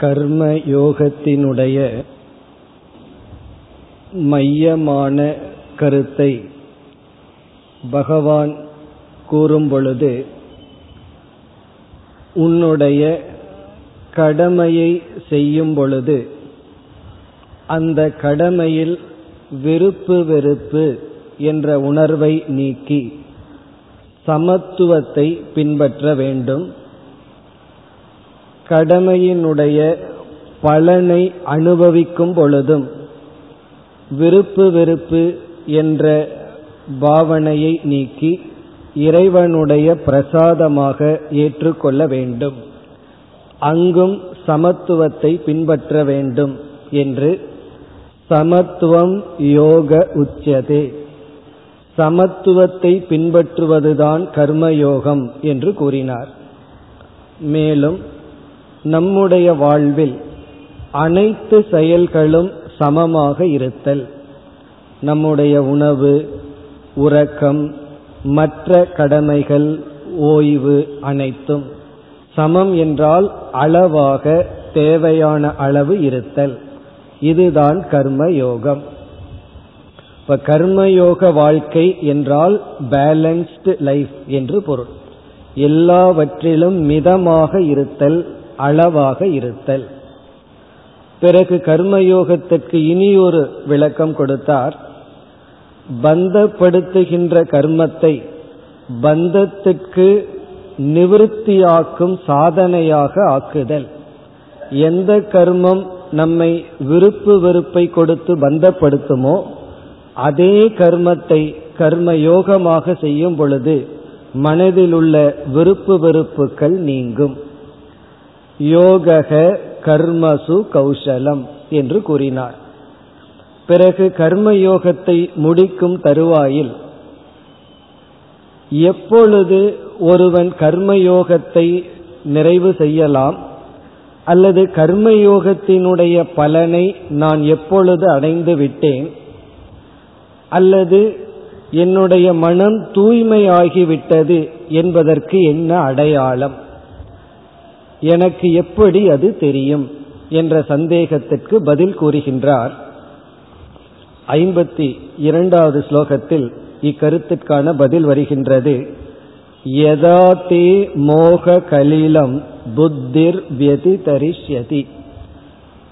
கர்ம யோகத்தினுடைய மையமான கருத்தை பகவான் கூறும் பொழுது உன்னுடைய கடமையை செய்யும் பொழுது அந்த கடமையில் விருப்பு வெறுப்பு என்ற உணர்வை நீக்கி சமத்துவத்தை பின்பற்ற வேண்டும். கடமையினுடைய பலனை அனுபவிக்கும் பொழுதும் விருப்பு வெறுப்பு என்ற பாவனையை நீக்கி இறைவனுடைய பிரசாதமாக ஏற்றுக்கொள்ள வேண்டும். அங்கும் சமத்துவத்தை பின்பற்ற வேண்டும் என்று சமத்துவம் யோக உச்சதே. சமத்துவத்தை பின்பற்றுவதுதான் கர்மயோகம் என்று கூறினார். மேலும் நம்முடைய வாழ்வில் அனைத்து செயல்களும் சமமாக இருத்தல். நம்முடைய உணவு உறக்கம் மற்ற கடமைகள் ஓய்வு அனைத்தும் சமம் என்றால் அளவாக தேவையான அளவு இருத்தல். இதுதான் கர்ம யோகம். இப்ப கர்மயோக வாழ்க்கை என்றால் பேலன்ஸ்டு லைஃப் என்று பொருள். எல்லாவற்றிலும் மிதமாக இருத்தல் அளவாக இருத்தல். பிறகு கர்மயோகத்திற்கு இனி ஒரு விளக்கம் கொடுத்தார். பந்தப்படுத்துகின்ற கர்மத்தை பந்தத்திற்கு நிவிருத்தியாக்கும் சாதனையாக ஆக்குதல். எந்த கர்மம் நம்மை விருப்பு வெறுப்பை கொடுத்து பந்தப்படுத்துமோ அதே கர்மத்தை கர்ம யோகமாக செய்யும் பொழுது மனதில் உள்ள விருப்பு வெறுப்புகள் நீங்கும். யோகக கர்மசு கௌசலம் என்று கூறினார். பிறகு கர்ம யோகத்தை முடிக்கும் தருவாயில் எப்பொழுது ஒருவன் கர்மயோகத்தை நிறைவு செய்யலாம் அல்லது கர்மயோகத்தினுடைய பலனை நான் எப்பொழுது அடைந்து விட்டேன் அல்லது என்னுடைய மனம் தூய்மையாகிவிட்டது என்பதற்கு என்ன அடையாளம்? எனக்கு எப்படி அது தெரியும் என்ற சந்தேகத்திற்கு பதில் கூறுகின்றார். ஐம்பத்தி இரண்டாவது ஸ்லோகத்தில் இக்கருத்திற்கான பதில் வருகின்றது. யதா தே மோக கலிலம் புத்திர் வியதிதரிஷ்யதி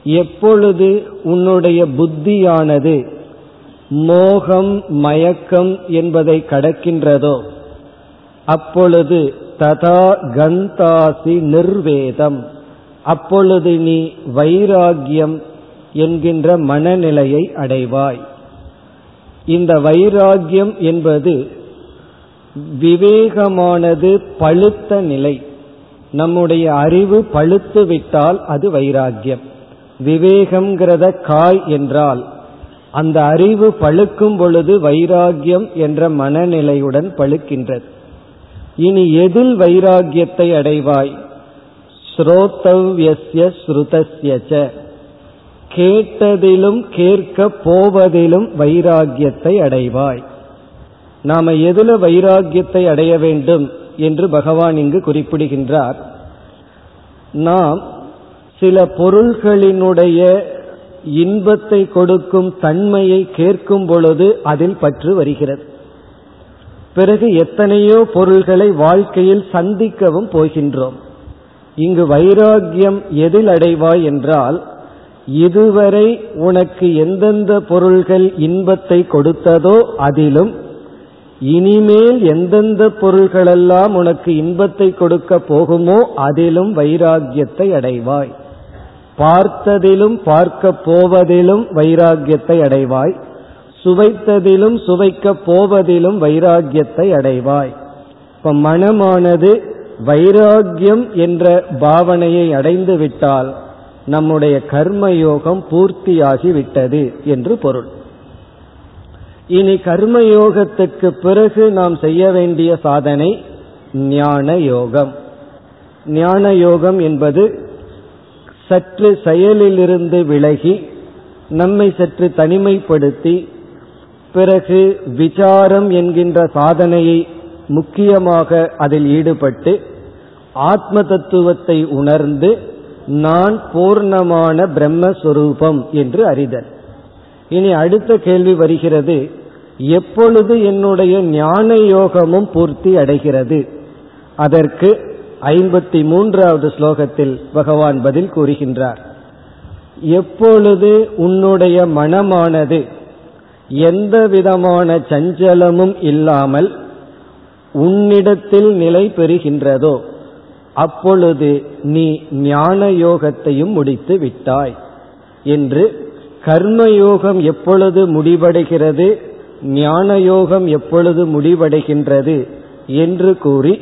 எப்பொழுது உன்னுடைய புத்தியானது மோகம் மயக்கம் என்பதை கடக்கின்றதோ அப்பொழுது ததா கந்தாசி நிர்வேதம். அப்பொழுது நீ வைராகியம் என்கின்ற மனநிலையை அடைவாய். இந்த வைராகியம் என்பது விவேகமானது பழுத்த நிலை. நம்முடைய அறிவு பழுத்து விட்டால் அது வைராகியம் விவேகம்ங்கிறத காய் என்றால் அந்த அறிவு பழுக்கும் பொழுது வைராகியம் என்ற மனநிலையுடன் பழுக்கின்றது. இனி எதில் வைராகியத்தை அடைவாய்? ஸ்ரோத்தவ்யஸ்ய ஸ்ருதஸ்யச்ச. கேட்டதிலும் கேட்க போவதிலும் வைராகியத்தை அடைவாய். நாம எதுல வைராகியத்தை அடைய வேண்டும் என்று பகவான் இங்கு குறிப்பிடுகின்றார். நாம் சில பொருள்களினுடைய இன்பத்தை கொடுக்கும் தன்மையை கேட்கும் பொழுது அதில் பற்று வருகிறது. பிறகு எத்தனையோ பொருள்களை வாழ்க்கையில் சந்திக்கவும் போகின்றோம். இங்கு வைராகியம் எதில் அடைவாய் என்றால் இதுவரை உனக்கு எந்தெந்த பொருள்கள் இன்பத்தை கொடுத்ததோ அதிலும் இனிமேல் எந்தெந்த பொருள்களெல்லாம் உனக்கு இன்பத்தை கொடுக்க போகுமோ அதிலும் வைராகியத்தை அடைவாய். பார்த்ததிலும் பார்க்க போவதிலும் வைராகியத்தை அடைவாய். சுவைத்ததிலும் சுவைக்க போவதிலும் வைராகியத்தை அடைவாய். இப்ப மனமானது வைராகியம் என்ற பாவனையை அடைந்து விட்டால் நம்முடைய கர்மயோகம் பூர்த்தியாகி விட்டது என்று பொருள். இனி கர்மயோகத்துக்கு பிறகு நாம் செய்ய வேண்டிய சாதனை ஞான யோகம். ஞான யோகம் என்பது சற்று செயலிலிருந்து விலகி நம்மை சற்று தனிமைப்படுத்தி பிறகு விசாரம் என்கின்ற சாதனையை முக்கியமாக அதில் ஈடுபட்டு ஆத்ம தத்துவத்தை உணர்ந்து நான் பூர்ணமான பிரம்மஸ்வரூபம் என்று அறிதல். இனி அடுத்த கேள்வி வருகிறது எப்பொழுது என்னுடைய ஞான யோகமும் பூர்த்தி அடைகிறது? அதற்கு ஐம்பத்தி மூன்றாவது ஸ்லோகத்தில் பகவான் பதில் கூறுகின்றார். எப்பொழுது உன்னுடைய மனமானது எந்த விதமான சஞ்சலமும் இல்லாமல் உன்னிடத்தில் நிலை பெறுகின்றதோ அப்பொழுது நீ ஞான யோகத்தையும் முடித்து விட்டாய். என்று கர்மயோகம் எப்பொழுது முடிவடைகிறது ஞான யோகம் எப்பொழுது முடிவடைகின்றது என்று கூறி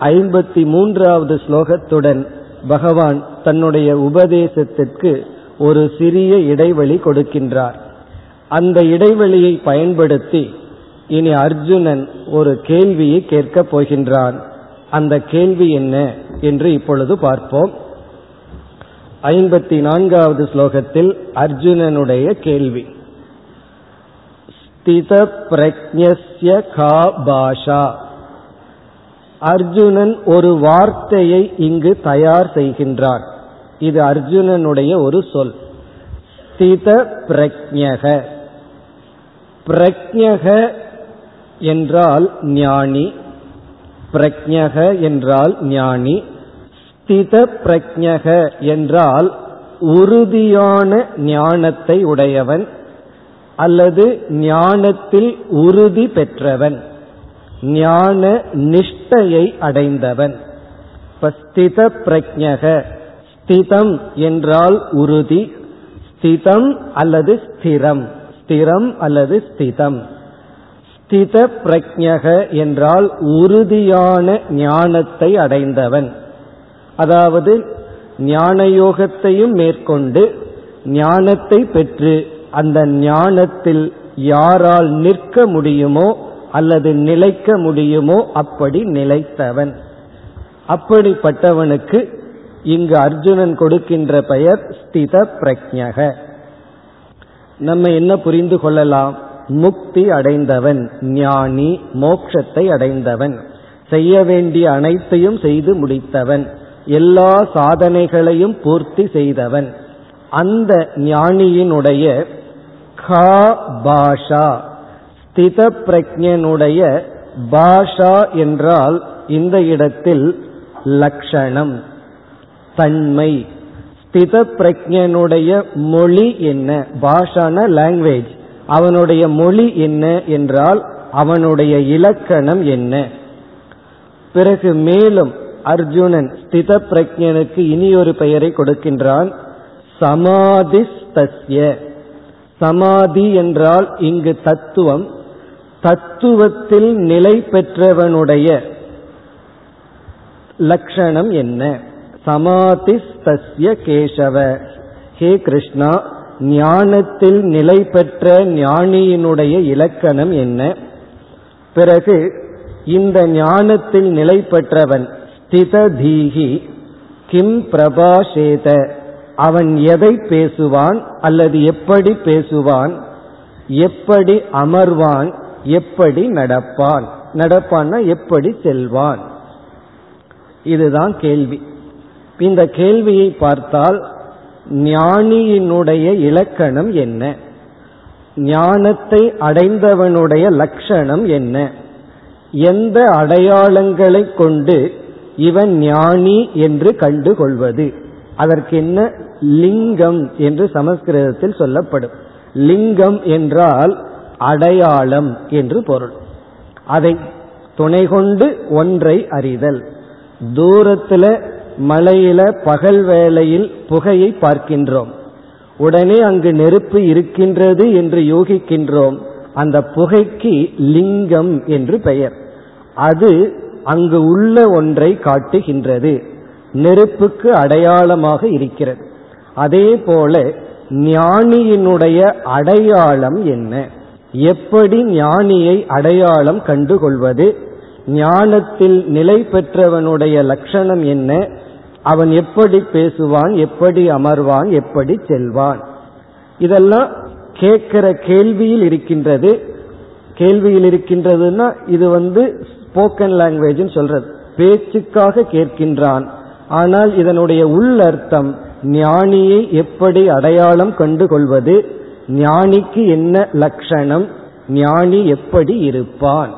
ஐம்பத்தி மூன்றாவது ஸ்லோகத்துடன் பகவான் தன்னுடைய உபதேசத்திற்கு ஒரு சிறிய இடைவெளி கொடுக்கின்றார். அந்த இடைவெளியை பயன்படுத்தி இனி அர்ஜுனன் ஒரு கேள்வியை கேட்கப் போகின்றான். அந்த கேள்வி என்ன என்று இப்பொழுது பார்ப்போம். ஐம்பத்தி நான்காவது ஸ்லோகத்தில் அர்ஜுனனுடைய கேள்வி. ஸ்தித பிரஜ்ய கா பாஷா. அர்ஜுனன் ஒரு வார்த்தையை இங்கு தயார் செய்கின்றான். இது அர்ஜுனனுடைய ஒரு சொல். ஸ்தித பிரஜக பிரக்ஞக என்றால் ஞானி பிரக்ஞக என்றால் ஞானி ஸ்தித பிரக்ஞக என்றால் உறுதியான ஞானத்தை உடையவன் அல்லது ஞானத்தில் உறுதி பெற்றவன் ஞான நிஷ்டையை அடைந்தவன். ஸ்தித பிரஜக ஸ்திதம் என்றால் உறுதி ஸ்திதம் அல்லது ஸ்திரம். ஸ்திரம் அல்லது ஸ்திதம். ஸ்தித பிரஜக என்றால் உறுதியான ஞானத்தை அடைந்தவன். அதாவது ஞான யோகத்தையும் மேற்கொண்டு ஞானத்தை பெற்று அந்த ஞானத்தில் யாரால் நிற்க முடியுமோ அல்லது நிலைக்க முடியுமோ அப்படி நிலைத்தவன். அப்படிப்பட்டவனுக்கு இங்கு அர்ஜுனன் கொடுக்கின்ற பெயர் ஸ்தித பிரஜக நம்ம என்ன புரிந்து கொள்ளலாம்? முக்தி அடைந்தவன் ஞானி மோட்சத்தை அடைந்தவன். செய்ய வேண்டிய அனைத்தையும் செய்து முடித்தவன். எல்லா சாதனைகளையும் பூர்த்தி செய்தவன். அந்த ஞானியினுடைய கா பாஷா ஸ்தித பிரஜனுடைய பாஷா என்றால் இந்த இடத்தில் லக்ஷணம் தன்மை ஸ்தித பிரஜனுடைய மொழி என்ன? பாஷான லாங்குவேஜ் அவனுடைய மொழி என்ன என்றால் அவனுடைய இலக்கணம் என்ன? பிறகு மேலும் அர்ஜுனன் ஸ்தித பிரஜனுக்கு இனி ஒரு பெயரை கொடுக்கின்றான். சமாதிஸ்தஸ்ய. சமாதி என்றால் இங்கு தத்துவம். தத்துவத்தில் நிலை பெற்றவனுடைய லட்சணம் என்ன? சமாதிஸ்தஸ்ய கேசவ. ஹே கிருஷ்ணா ஞானத்தில் நிலை பெற்ற ஞானியினுடைய இலக்கணம் என்ன? பிறகு இந்த ஞானத்தில் நிலை பெற்றவன் ஸ்திததீகி கிம் பிரபாஷேத அவன் எதை பேசுவான் அல்லது எப்படி பேசுவான் எப்படி அமர்வான் எப்படி நடப்பான் நடப்பான்னா எப்படி செல்வான்? இதுதான் கேள்வி. இந்த கேள்வியை பார்த்தால் ஞானியினுடைய இலக்கணம் என்ன? ஞானத்தை அடைந்தவனுடைய லட்சணம் என்ன? எந்த அடையாளங்களை கொண்டு இவன் ஞானி என்று கண்டுகொள்வது? அதற்கு என்ன லிங்கம் என்று சமஸ்கிருதத்தில் சொல்லப்படும். லிங்கம் என்றால் அடையாளம் என்று பொருள். அதை துணை கொண்டு ஒன்றை அறிதல். தூரத்தில் மலையில பகல் வேளையில் புகையை பார்க்கின்றோம். உடனே அங்கு நெருப்பு இருக்கின்றது என்று யோகிக்கின்றோம். அந்த புகைக்கு லிங்கம் என்று பெயர். அது அங்கு உள்ள ஒன்றை காட்டுகின்றது. நெருப்புக்கு அடையாளமாக இருக்கிறது. அதே போல ஞானியினுடைய அடையாளம் என்ன? எப்படி ஞானியை அடையாளம் கண்டுகொள்வது? ஞானத்தில் நிலை பெற்றவனுடைய லட்சணம் என்ன? அவன் எப்படி பேசுவான் எப்படி அமர்வான் எப்படி செல்வான். இதெல்லாம் கேட்கிற கேள்வியில் இருக்கின்றது. கேள்வியில் இருக்கின்றதுன்னா இது வந்து ஸ்போக்கன் லாங்குவேஜ் சொல்றது. பேச்சுக்காக கேட்கின்றான். ஆனால் இதனுடைய உள்ளர்த்தம் ஞானியை எப்படி அடையாளம் கண்டு கொள்வது? ஞானிக்கு என்ன லட்சணம்? ஞானி எப்படி இருப்பான்?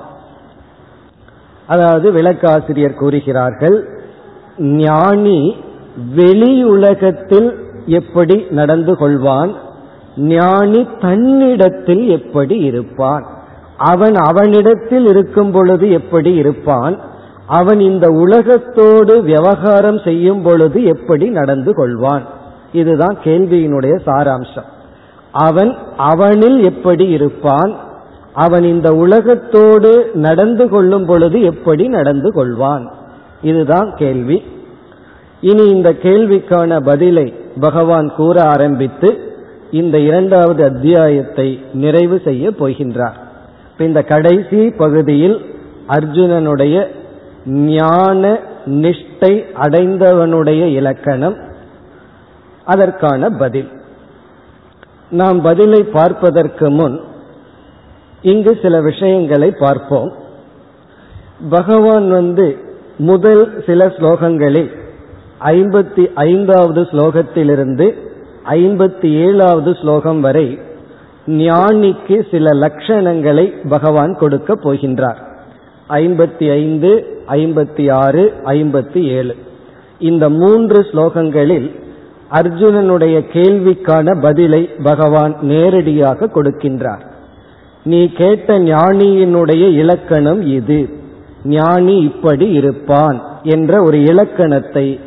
அதாவது விளக்காசிரியர் கூறுகிறார்கள் ஞானி வெளி உலகத்தில் எப்படி நடந்து கொள்வான்? ஞானி தன்னிடத்தில் எப்படி இருப்பான்? அவன் அவனிடத்தில் இருக்கும் பொழுது எப்படி இருப்பான்? அவன் இந்த உலகத்தோடு விவகாரம் செய்யும் பொழுது எப்படி நடந்து கொள்வான்? இதுதான் கேள்வியினுடைய சாராம்சம். அவன் அவனில் எப்படி இருப்பான்? அவன் இந்த உலகத்தோடு நடந்து கொள்ளும் பொழுது எப்படி நடந்து கொள்வான்? இதுதான் கேள்வி. இனி இந்த கேள்விக்கான பதிலை பகவான் கூற ஆரம்பித்து இந்த இரண்டாவது அத்தியாயத்தை நிறைவு செய்ய போகின்றார். இந்த கடைசி பகுதியில் அர்ஜுனனுடைய ஞான நிஷ்டை அடைந்தவனுடைய இலக்கணம் அதற்கான பதில். நாம் பதிலை பார்ப்பதற்கு முன் இங்கு சில விஷயங்களை பார்ப்போம். பகவான் வந்து முதல் சில ஸ்லோகங்களில் ஐம்பத்தி ஐந்தாவது ஸ்லோகத்திலிருந்து ஐம்பத்தி ஏழாவது ஸ்லோகம் வரை ஞானிக்கு சில லட்சணங்களை பகவான் கொடுக்க போகின்றார். ஐம்பத்தி ஐந்து ஐம்பத்தி ஆறு ஐம்பத்தி ஏழு. இந்த மூன்று ஸ்லோகங்களில் அர்ஜுனனுடைய கேள்விக்கான பதிலை பகவான் நேரடியாக கொடுக்கின்றார். நீ கேட்ட ஞானியினுடைய இலக்கணம் இது. ஞானி இப்படி இருப்பான் என்ற ஒரு இலக்கணத்தை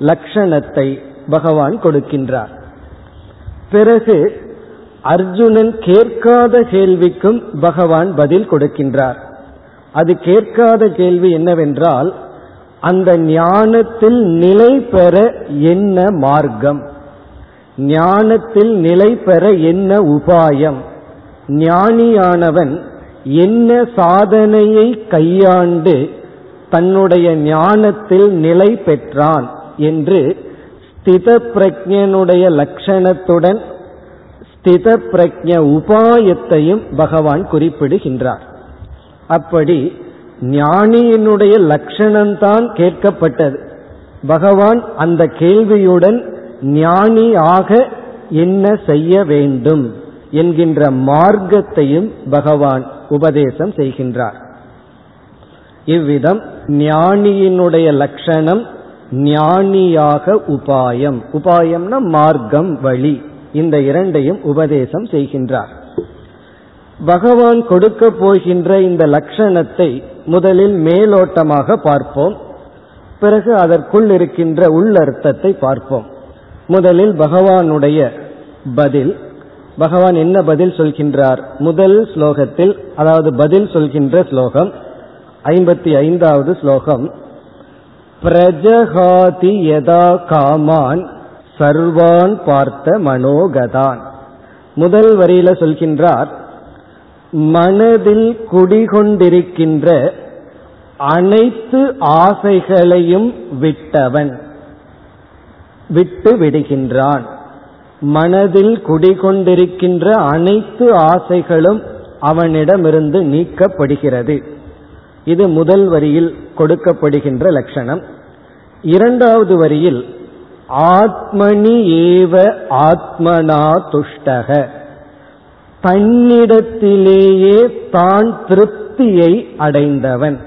லட்சணத்தை பகவான் கொடுக்கின்றார். பிறகு அர்ஜுனன் கேட்காத கேள்விக்கும் பகவான் பதில் கொடுக்கின்றார். அது கேட்காத கேள்வி என்னவென்றால் அந்த ஞானத்தில் நிலை பெற என்ன மார்க்கம்? ஞானத்தில் நிலை பெற என்ன உபாயம்? ஞானியானவன் என்ன சாதனையை கையாண்டு தன்னுடைய ஞானத்தில் நிலை பெற்றான் என்று ஸ்தித பிரஜனுடைய லட்சணத்துடன் ஸ்தித பிரஜ உபாயத்தையும் பகவான் குறிப்பிடுகின்றார். அப்படி ஞானியினுடைய லட்சணம்தான் கேட்கப்பட்டது. பகவான் அந்த கேள்வியுடன் ஞானி ஆக என்ன செய்ய வேண்டும் என்கின்ற மார்க்கத்தையும் பகவான் உபதேசம் செய்கின்றார். இவ்விதம் ஞானியினுடைய லட்சணம் ஞானியாக உபாயம். உபாயம்னா மார்க்கம் வழி. இந்த இரண்டையும் உபதேசம் செய்கின்றார். பகவான் கொடுக்க போகின்ற இந்த லட்சணத்தை முதலில் மேலோட்டமாக பார்ப்போம். பிறகு அதற்குள் இருக்கின்ற உள்ளர்த்தத்தை பார்ப்போம். முதலில் பகவானுடைய பதில் பகவான் என்ன பதில் சொல்கின்றார்? முதல் ஸ்லோகத்தில் அதாவது பதில் சொல்கின்ற ஸ்லோகம் ஐம்பத்தி ஐந்தாவது ஸ்லோகம். பிரஜகாதி யதா காமான் சர்வான் பார்த்த மனோகதான். முதல் வரியில சொல்கின்றார் மனதில் குடிகொண்டிருக்கின்ற அனைத்து ஆசைகளையும் விட்டவன் விட்டு விடுகின்றான். மனதில் குடிகொண்டிருக்கின்ற அனைத்து ஆசைகளும் அவனிடமிருந்து நீக்கப்படுகிறது. இது முதல் வரியில் கொடுக்கப்படுகின்ற லட்சணம். இரண்டாவது வரியில் ஆத்மனி ஏவ ஆத்மனா துஷ்டக. தன்னிடத்திலேயே தான் திருப்தியை அடைந்தவன்.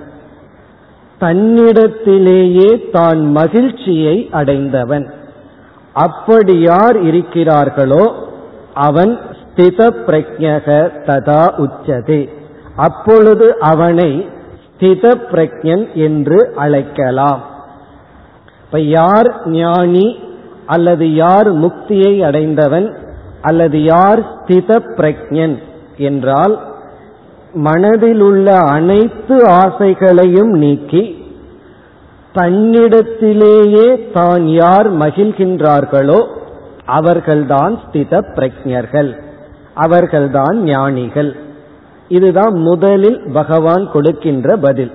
தன்னிடத்திலேயே தான் மகிழ்ச்சியை அடைந்தவன். அப்படி யார் இருக்கிறார்களோ அவன் ஸ்தித பிரஜக ததா உச்சதே. அப்பொழுது அவனை ஸ்தித பிரஜன் என்று அழைக்கலாம். இப்ப யார் ஞானி அல்லது யார் முக்தியை அடைந்தவன் அல்லது யார் ஸ்தித பிரஜன் என்றால் மனதில் உள்ள அனைத்து ஆசைகளையும் நீக்கி தன்னிடத்திலேயே தான் யார் மகிழ்கின்றார்களோ அவர்கள்தான் ஸ்தித பிரஜர்கள் அவர்கள்தான் ஞானிகள். இதுதான் முதலில் பகவான் கொடுக்கின்ற பதில்.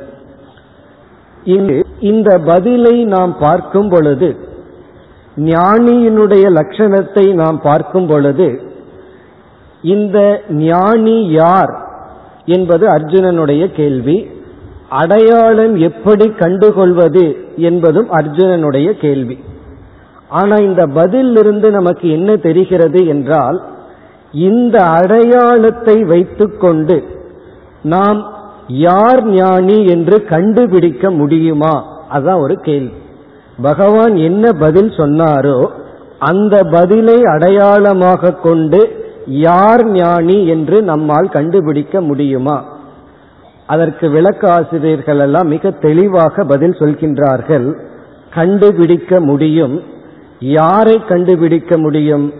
இங்கு இந்த பதிலை நாம் பார்க்கும் பொழுது ஞானியினுடைய லட்சணத்தை நாம் பார்க்கும் பொழுது இந்த ஞானி யார் என்பது அர்ஜுனனுடைய கேள்வி. அடையாளம் எப்படி கண்டுகொள்வது என்பதும் அர்ஜுனனுடைய கேள்வி. ஆனா இந்த பதிலிருந்து நமக்கு என்ன தெரிகிறது என்றால் இந்த அடையாளத்தை வைத்துக்கொண்டு நாம் யார் ஞானி என்று கண்டுபிடிக்க முடியுமா? அதுதான் ஒரு கேள்வி. பகவான் என்ன பதில் சொன்னாரோ அந்த பதிலை அடையாளமாக கொண்டு யார் ஞானி என்று நம்மால் கண்டுபிடிக்க முடியுமா? அதற்கு விளக்க ஆசிரியர்கள் எல்லாம் மிக தெளிவாக பதில் சொல்கின்றார்கள். கண்டுபிடிக்க முடியும். யாரை கண்டுபிடிக்க முடியும்?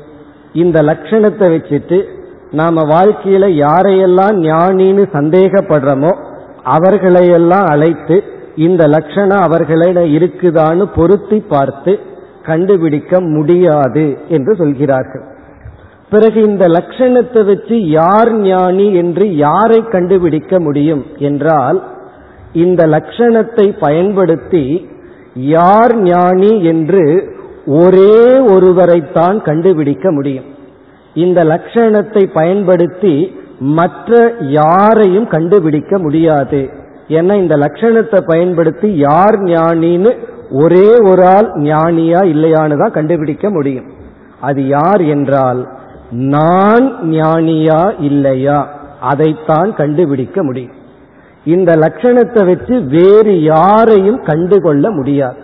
இந்த லட்சணத்தை வச்சுட்டு நாம வாழ்க்கையில யாரையெல்லாம் ஞானின்னு சந்தேகப்படுறோமோ அவர்களையெல்லாம் அழைத்து இந்த லட்சணம் அவர்களிட இருக்குதான்னு பொருத்தி பார்த்து கண்டுபிடிக்க முடியாது என்று சொல்கிறார்கள். பிறகு இந்த லட்சணத்தை வச்சு யார் ஞானி என்று யாரை கண்டுபிடிக்க முடியும் என்றால் இந்த லட்சணத்தை பயன்படுத்தி யார் ஞானி என்று ஒரே ஒருவரைத்தான் கண்டுபிடிக்க முடியும். இந்த லட்சணத்தை பயன்படுத்தி மற்ற யாரையும் கண்டுபிடிக்க முடியாது. ஏன்னா இந்த லட்சணத்தை பயன்படுத்தி யார் ஞானின்னு ஒரே ஒரு ஆள் ஞானியா இல்லையான்னு தான் கண்டுபிடிக்க முடியும். அது யார் என்றால் நான் ஞானியா இல்லையா? அதைத்தான் கண்டுபிடிக்க முடியும். இந்த லட்சணத்தை வச்சு வேறு யாரையும் கண்டுகொள்ள முடியாது.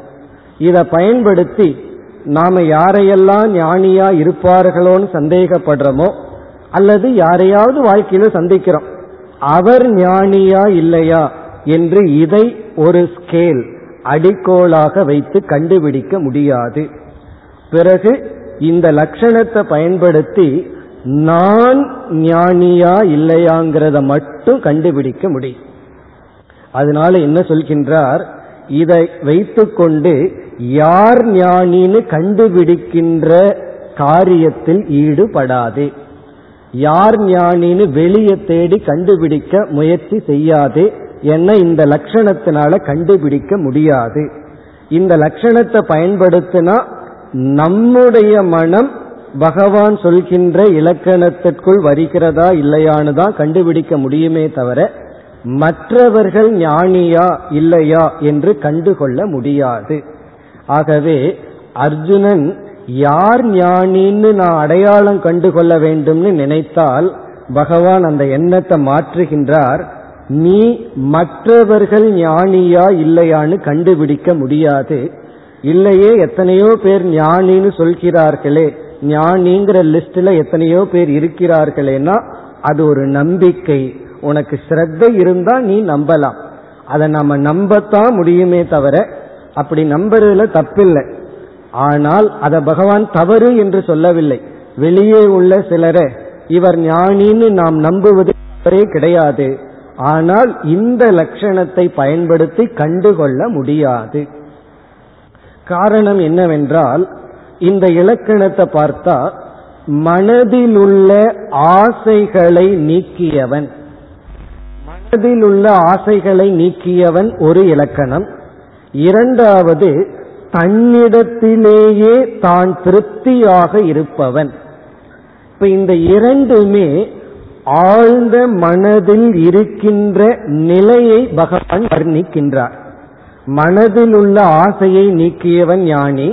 இதை பயன்படுத்தி நாம யாரையெல்லாம் ஞானியா இருப்பார்களோன்னு சந்தேகப்படுறோமோ அல்லது யாரையாவது வாழ்க்கையில சந்திக்கிறோம். அவர் ஞானியா இல்லையா என்று இதை ஒரு ஸ்கேல் அடிக்கோளாக வைத்து கண்டுபிடிக்க முடியாது. பிறகு இந்த லட்சணத்தை பயன்படுத்தி நான் ஞானியா இல்லையாங்கிறத மட்டும் கண்டுபிடிக்க முடியும். அதனால என்ன சொல்கின்றார்? இதை வைத்துக்கொண்டு யார் ஞானின்னு கண்டுபிடிக்கின்ற காரியத்தில் ஈடுபடாதே. யார் ஞானின்னு வெளியே தேடி கண்டுபிடிக்க முயற்சி செய்யாதே என்ன இந்த லட்சணத்தினால கண்டுபிடிக்க முடியாது. இந்த லட்சணத்தை பயன்படுத்தினா நம்முடைய மனம் பகவான் சொல்கின்ற இலக்கணத்திற்குள் வருகிறதா இல்லையான்னு தான் கண்டுபிடிக்க முடியுமே தவிர மற்றவர்கள் ஞானியா இல்லையா என்று கண்டுகொள்ள முடியாது. ஆகவே அர்ஜுனன் யார் ஞானின்னு நான் அடையாளம் கண்டுகொள்ள வேண்டும்னு நினைத்தால் பகவான் அந்த எண்ணத்தை மாற்றுகின்றார் நீ மற்றவர்கள் ஞானியா இல்லையான்னு கண்டுபிடிக்க முடியாது. இல்லையே எத்தனையோ பேர் ஞானின்னு சொல்கிறார்களே. ஞானிங்கிற லிஸ்ட்ல எத்தனையோ பேர் இருக்கிறார்களேனா அது ஒரு நம்பிக்கை. உனக்கு ஸ்ரத்தை இருந்தா நீ நம்பலாம். அதை நம்ம நம்பத்தான் முடியுமே தவிர அப்படி நம்புறதுல தப்பில்லை. ஆனால் அதை பகவான் தவறு என்று சொல்லவில்லை. வெளியே உள்ள சிலரை இவர் ஞானின்னு நாம் நம்புவது கிடையாது. ஆனால் இந்த லட்சணத்தை பயன்படுத்தி கண்டுகொள்ள முடியாது. காரணம் என்னவென்றால் இந்த இலக்கணத்தை பார்த்தா மனதிலுள்ள ஆசைகளை நீக்கியவன். மனதில் உள்ள ஆசைகளை நீக்கியவன் ஒரு இலக்கணம். இரண்டாவது தன்னிடத்திலேயே தான் திருப்தியாக இருப்பவன். இப்ப இந்த இரண்டுமே ஆழ்ந்த மனதில் இருக்கின்ற நிலையை பகவான் வர்ணிக்கின்றார். மனதில் உள்ள ஆசையை நீக்கியவன் ஞானி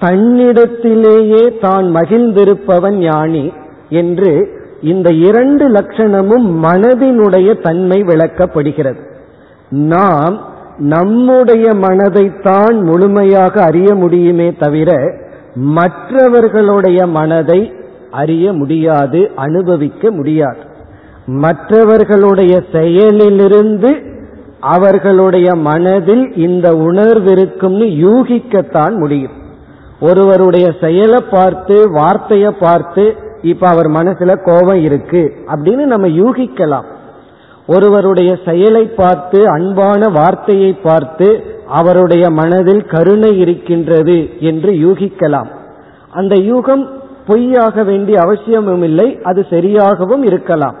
தன்னிடத்திலேயே தான் மகிழ்ந்திருப்பவன் ஞானி என்று இந்த இரண்டு லட்சணமும் மனதினுடைய தன்மை விளக்கப்படுகிறது. நாம் நம்முடைய மனதைத்தான் முழுமையாக அறிய முடியுமே தவிர மற்றவர்களுடைய மனதை அறிய முடியாது அனுபவிக்க முடியாது. மற்றவர்களுடைய செயலிலிருந்து அவர்களுடைய மனதில் இந்த உணர்விருக்கும்னு யூகிக்கத்தான் முடியும். ஒருவருடைய செயலை பார்த்து வார்த்தையை பார்த்து இப்ப அவர் மனசுல கோபம் இருக்கு அப்படின்னு நம்ம யூகிக்கலாம். ஒருவருடைய செயலை பார்த்து அன்பான வார்த்தையை பார்த்து அவருடைய மனதில் கருணை இருக்கின்றது என்று யூகிக்கலாம். அந்த யூகம் பொய்யாக வேண்டிய அவசியமும் இல்லை அது சரியாகவும் இருக்கலாம்.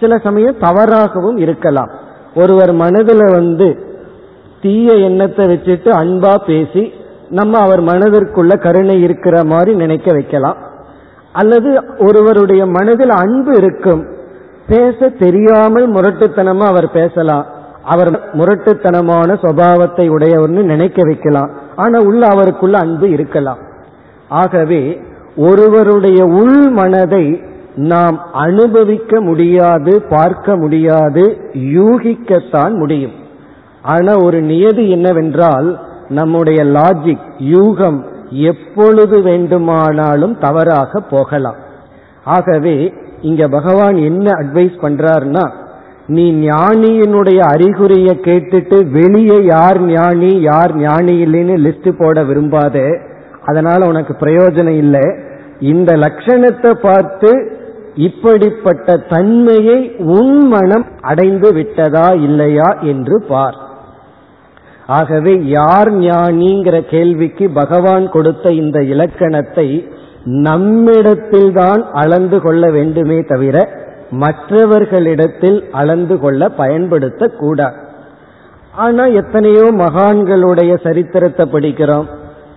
சில சமயம் தவறாகவும் இருக்கலாம். ஒருவர் மனதில் வந்து தீய எண்ணத்தை வச்சுட்டு அன்பா பேசி நம்ம அவர் மனதிற்குள்ள கருணை இருக்கிற மாதிரி நினைக்க வைக்கலாம். அல்லது ஒருவருடைய மனதில் அன்பு இருக்கும் பேச தெரியாமல் முரட்டுத்தனமா அவர் பேசலாம். அவர் முரட்டுத்தனமான சுபாவத்தை உடையவர்னு நினைக்க வைக்கலாம். ஆனா உள்ள அவருக்குள்ள அன்பு இருக்கலாம். ஆகவே ஒருவருடைய உள் மனதை நாம் அனுபவிக்க முடியாது பார்க்க முடியாது யூகிக்கத்தான் முடியும். ஆனா ஒரு நியதி என்னவென்றால் நம்முடைய லாஜிக் யூகம் எப்பொழுது வேண்டுமானாலும் தவறாக போகலாம். ஆகவே இங்க பகவான் என்ன அட்வைஸ் பண்றாருன்னா நீ ஞானியினுடைய அறிகுறியை கேட்டுட்டு வெளியே யார் ஞானி யார் ஞானி இல்லைன்னு லிஸ்ட் போட விரும்பாத அதனால உனக்கு பிரயோஜனம் இல்லை. இந்த லட்சணத்தை பார்த்து இப்படிப்பட்ட தன்மையை உன் மனம் அடைந்து விட்டதா இல்லையா என்று பார். ஆகவே யார் ஞானிங்கிற கேள்விக்கு பகவான் கொடுத்த இந்த இலக்கணத்தை நம்மிடத்தில்தான் அளந்து கொள்ள வேண்டுமே தவிர மற்றவர்களிடத்தில் அளந்து கொள்ள பயன்படுத்த கூடாது ஆனா எத்தனையோ மகான்களுடைய சரித்திரத்தை படிக்கிறோம்.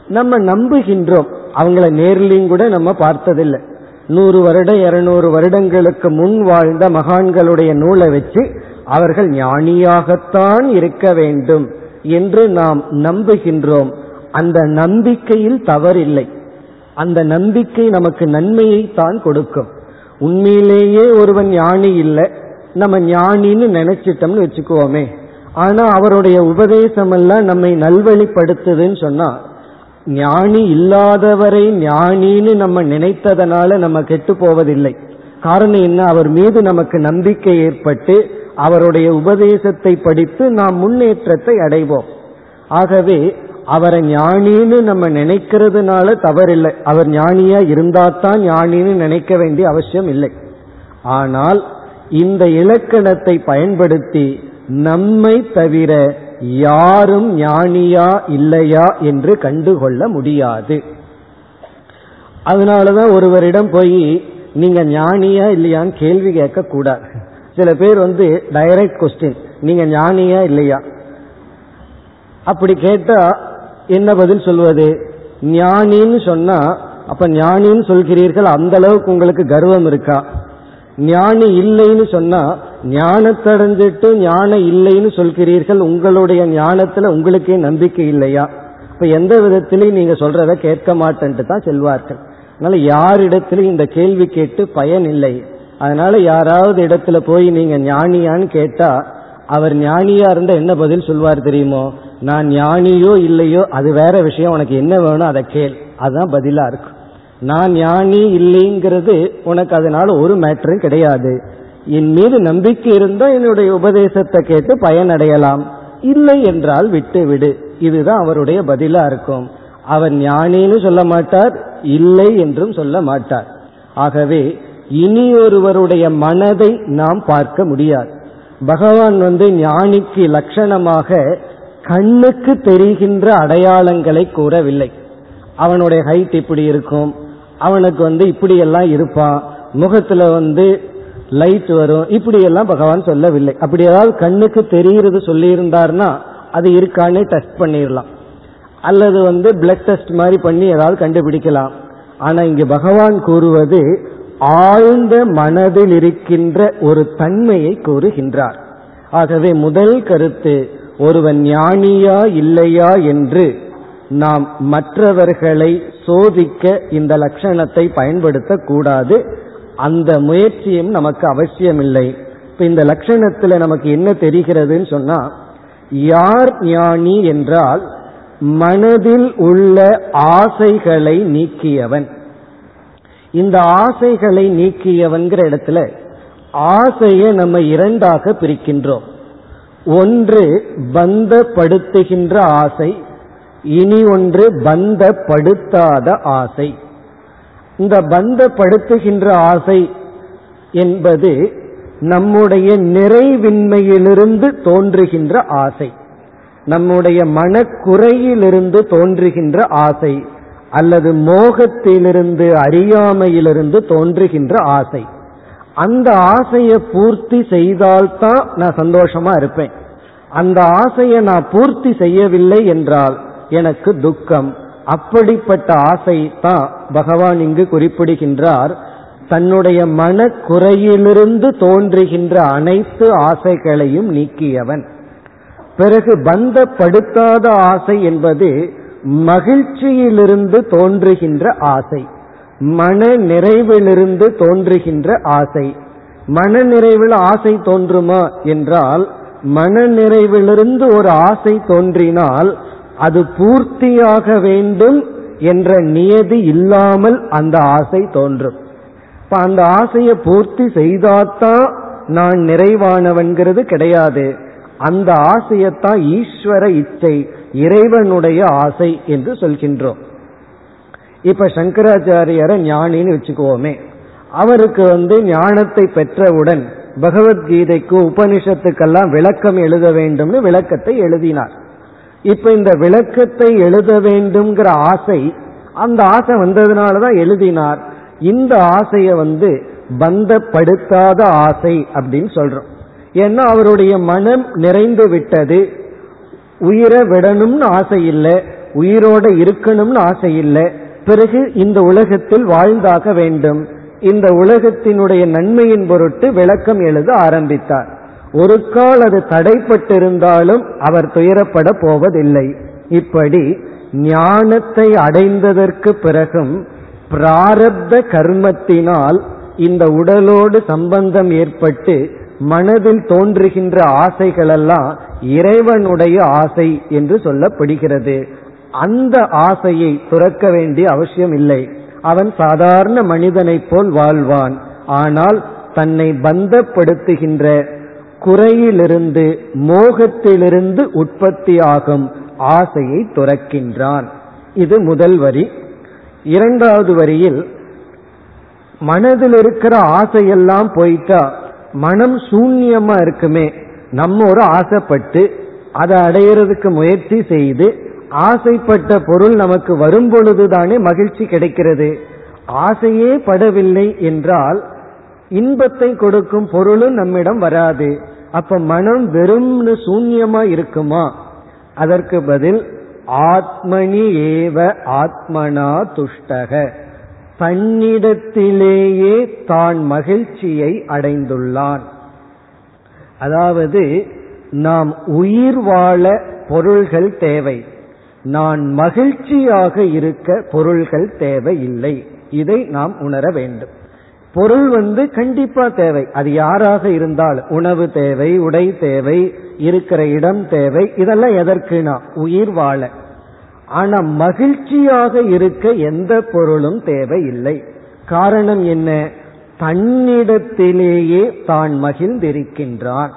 நம்ம நம்புகின்றோம். அவங்கள நேர்லையும் கூட நம்ம பார்த்ததில்லை. நூறு வருடம் இருநூறு வருடங்களுக்கு முன் வாழ்ந்த மகான்களுடைய நூலை வச்சு அவர்கள் ஞானியாகத்தான் இருக்க வேண்டும் என்று நாம் நம்புகின்றோம். அந்த நம்பிக்கையில் தவறில்லை. அந்த நம்பிக்கை நமக்கு நன்மையை தான் கொடுக்கும். உண்மையிலேயே ஒருவன் ஞானி இல்லை. நம்ம ஞானின்னு நினைச்சிட்டோம்னு வச்சுக்குவோமே. ஆனா அவருடைய உபதேசம் எல்லாம் நம்மை நல்வழிப்படுத்துதுன்னு சொன்னா ஞானி இல்லாதவரை ஞானின்னு நம்ம நினைத்ததனால நம்ம கெட்டு போவதில்லை. காரணம் என்ன? அவர் மீது நமக்கு நம்பிக்கை ஏற்பட்டு அவருடைய உபதேசத்தை படித்து நாம் முன்னேற்றத்தை அடைவோம். ஆகவே அவரை ஞானின்னு நம்ம நினைக்கிறதுனால தவறில்லை. அவர் ஞானியா இருந்தாத்தான் ஞானின்னு நினைக்க வேண்டிய அவசியம் இல்லை. ஆனால் இந்த இலக்கணத்தை பயன்படுத்தி நம்மை தவிர யாரும் ஞானியா இல்லையா என்று கண்டுகொள்ள முடியாது. அதனாலதான் ஒருவரிடம் போய் நீங்க ஞானியா இல்லையான்னு கேள்வி கேட்க கூடாது. சில பேர் வந்து டைரக்ட் கொஸ்டின் நீங்க ஞானியா இல்லையா? அப்படி கேட்டா என்ன பதில் சொல்வது? ஞானின்னு சொன்னா அப்ப ஞானின்னு சொல்கிறீர்கள் அந்த அளவுக்கு உங்களுக்கு கர்வம் இருக்கா? ஞானி இல்லைன்னு சொன்னா ஞானத்தடைஞ்சிட்டு ஞானம் இல்லைன்னு சொல்கிறீர்கள் உங்களுடைய ஞானத்துல உங்களுக்கே நம்பிக்கை இல்லையா? இப்ப எந்த விதத்திலையும் நீங்க சொல்றத கேட்க மாட்டேன்ட்டு தான் செல்வார்கள். அதனால யாரிடத்திலும் இந்த கேள்வி கேட்டு பயன் இல்லை. அதனால யாராவது இடத்துல போய் நீங்க ஞானியான்னு கேட்டா அவர் ஞானியா இருந்தா என்ன பதில் சொல்வார் தெரியுமோ? நான் ஞானியோ இல்லையோ அது வேற விஷயம். உனக்கு என்ன வேணும் அதை கேள். அதுதான் பதிலா இருக்கும். நான் ஞானி இல்லைங்கிறது உனக்கு அதனால ஒரு மேட்டரும் கிடையாது. என் மீது நம்பிக்கை இருந்தால் என்னுடைய உபதேசத்தை கேட்டு பயனடையலாம். இல்லை என்றால் விட்டு விடு இதுதான் அவருடைய பதிலா இருக்கும். அவர் ஞானின்னு சொல்ல மாட்டார் இல்லை என்றும் சொல்ல மாட்டார். ஆகவே இனி ஒருவருடைய மனதை நாம் பார்க்க முடியாது. பகவான் வந்து ஞானிக்கு லட்சணமாக கண்ணுக்கு தெரிகின்ற அடையாளங்களை கூறவில்லை. அவனுடைய ஹைட் இப்படி இருக்கும். அவனுக்கு வந்து இப்படியெல்லாம் இருப்பான். முகத்துல வந்து லைட் வரும். இப்படி எல்லாம் பகவான் சொல்லவில்லை. அப்படி ஏதாவது கண்ணுக்கு தெரிகிறது சொல்லி இருந்தார்னா அது இருக்கான்னு டெஸ்ட் பண்ணிடலாம் அல்லது வந்து பிளட் டெஸ்ட் மாதிரி பண்ணி ஏதாவது கண்டுபிடிக்கலாம். ஆனா இங்கு பகவான் கூறுவது ஆழ்ந்த மனதில் இருக்கின்ற ஒரு தன்மையை கூறுகின்றார். ஆகவே முதல் கருத்து ஒருவன் ஞானியா இல்லையா என்று நாம் மற்றவர்களை சோதிக்க இந்த லட்சணத்தை பயன்படுத்தக்கூடாது. அந்த முயற்சியும் நமக்கு அவசியமில்லை. இப்ப இந்த லட்சணத்துல நமக்கு என்ன தெரிகிறதுன்னு சொன்னா யார் ஞானி என்றால் மனதில் உள்ள ஆசைகளை நீக்கியவன். இந்த ஆசைகளை நீக்கியவன்கிற இடத்துல ஆசையை நம்ம இரண்டாக பிரிக்கின்றோம். ஒன்று பந்தப்படுத்துகின்ற ஆசை இனி ஒன்று பந்தப்படுத்தாத ஆசை. இந்த பந்தப்படுத்துகின்ற ஆசை என்பது நம்முடைய நிறைவின்மையிலிருந்து தோன்றுகின்ற ஆசை. நம்முடைய மனக்குறையிலிருந்து தோன்றுகின்ற ஆசை அல்லது மோகத்திலிருந்து அறியாமையிலிருந்து தோன்றுகின்ற ஆசை. அந்த ஆசையை பூர்த்தி செய்தால்தான் நான் சந்தோஷமா இருப்பேன். அந்த ஆசையை நான் பூர்த்தி செய்யவில்லை என்றால் எனக்கு துக்கம். அப்படிப்பட்ட ஆசை தான் பகவான் இங்கு குறிப்பிடுகின்றார். தன்னுடைய மன குறையிலிருந்து தோன்றுகின்ற அனைத்து ஆசைகளையும் நீக்கியவன். பிறகு பந்தப்படுத்தாத ஆசை என்பது மகிழ்ச்சியிலிருந்து தோன்றுகின்ற ஆசை. மன நிறைவிலிருந்து தோன்றுகின்ற ஆசை. மன நிறைவில் ஆசை தோன்றுமா என்றால் மன நிறைவிலிருந்து ஒரு ஆசை தோன்றினால் அது பூர்த்தியாக வேண்டும் என்ற நியதி இல்லாமல் அந்த ஆசை தோன்றும். இப்ப அந்த ஆசையை பூர்த்தி செய்தாதான் நான் நிறைவானவன்கிறது கிடையாது. அந்த ஆசையத்தான் ஈஸ்வர இச்சை இறைவனுடைய ஆசை என்று சொல்கின்றோம். இப்ப சங்கராச்சாரியரை ஞானின்னு வச்சுக்குவோமே. அவருக்கு வந்து ஞானத்தை பெற்றவுடன் பகவத்கீதைக்கு உபனிஷத்துக்கெல்லாம் விளக்கம் எழுத வேண்டும்னு விளக்கத்தை எழுதினார். இப்ப இந்த விளக்கத்தை எழுத வேண்டும்ங்கிற ஆசை அந்த ஆசை வந்ததுனாலதான் எழுதினார். இந்த ஆசையை வந்து பந்தப்படுத்தாத ஆசை அப்படின்னு சொல்றோம். ஏன்னா அவருடைய மனம் நிறைந்து விட்டது. உயிரை விடணும்னு ஆசை இல்லை உயிரோட இருக்கணும்னு ஆசை இல்லை. பிறகு இந்த உலகத்தில் வாழ்ந்தாக வேண்டும். இந்த உலகத்தினுடைய நன்மையின் பொருட்டு விளக்கம் எழுத ஆரம்பித்தார். ஒரு கால் அது தடைப்பட்டிருந்தாலும் அவர் துயரப்பட போவதில்லை. இப்படி ஞானத்தை அடைந்ததற்கு பிறகும் பிராரப்த கர்மத்தினால் இந்த உடலோடு சம்பந்தம் ஏற்பட்டு மனதில் தோன்றுகின்ற ஆசைகளெல்லாம் இறைவனுடைய ஆசை என்று சொல்லப்படுகிறது. அந்த ஆசையை துறக்க வேண்டிய அவசியம் இல்லை. அவன் சாதாரண மனிதனைப் போல் வாழ்வான். ஆனால் தன்னை பந்தப்படுத்துகின்ற குறையிலிருந்து மோகத்திலிருந்து உற்பத்தியாகும் ஆசையை துறக்கின்றான். இது முதல் வரி. இரண்டாவது வரியில் மனதில் இருக்கிற ஆசையெல்லாம் போயிட்டா மனம் சூன்யமா இருக்குமே நம்ம ஒரு ஆசைப்பட்டு அதை அடையிறதுக்கு முயற்சி செய்து ஆசைப்பட்ட பொருள் நமக்கு வரும் பொழுதுதானே மகிழ்ச்சி கிடைக்கிறது. ஆசையே படவில்லை என்றால் இன்பத்தை கொடுக்கும் பொருளும் நம்மிடம் வராது. அப்ப மனம் வெறும்னு சூன்யமா இருக்குமா? அதற்கு பதில் ஆத்மனி ஏவ ஆத்மனா துஷ்டக. தன்னிடத்திலேயே தான் மகிழ்ச்சியை அடைந்துள்ளான். அதாவது நாம் உயிர் வாழ பொருள்கள் தேவை. நான் மகிழ்ச்சியாக இருக்க பொருள்கள் தேவையில்லை. இதை நாம் உணர வேண்டும். பொருள் வந்து கண்டிப்பா தேவை. அது யாராக இருந்தால் உணவு தேவை உடை தேவை இருக்கிற இடம் தேவை இதெல்லாம் எதற்குனா உயிர் வாழ. ஆனா மகிழ்ச்சியாக இருக்க எந்த பொருளும் தேவை இல்லை. காரணம் என்ன? தன்னிடத்திலேயே தான் மகிழ்ந்திருக்கின்றான்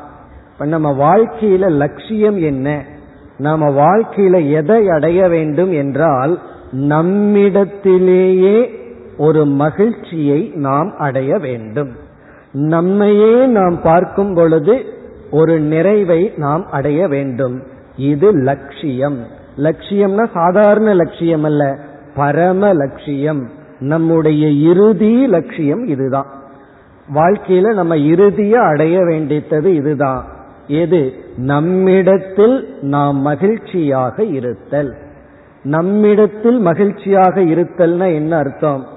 இப்ப நம்ம வாழ்க்கையில லட்சியம் என்ன? நம்ம வாழ்க்கையில எதை அடைய வேண்டும் என்றால் நம்மிடத்திலேயே ஒரு மகிழ்ச்சியை நாம் அடைய வேண்டும். நம்மையே நாம் பார்க்கும் பொழுது ஒரு நிறைவை நாம் அடைய வேண்டும். இது லட்சியம். லட்சியம்னா சாதாரண லட்சியம் அல்ல பரம லட்சியம். நம்முடைய இறுதி லட்சியம் இதுதான். வாழ்க்கையில நம்ம இறுதிய அடைய வேண்டித்தது இதுதான். எது? நம்மிடத்தில் நாம் மகிழ்ச்சியாக இருத்தல். நம்மிடத்தில் மகிழ்ச்சியாக இருத்தல்னா என்ன அர்த்தம்?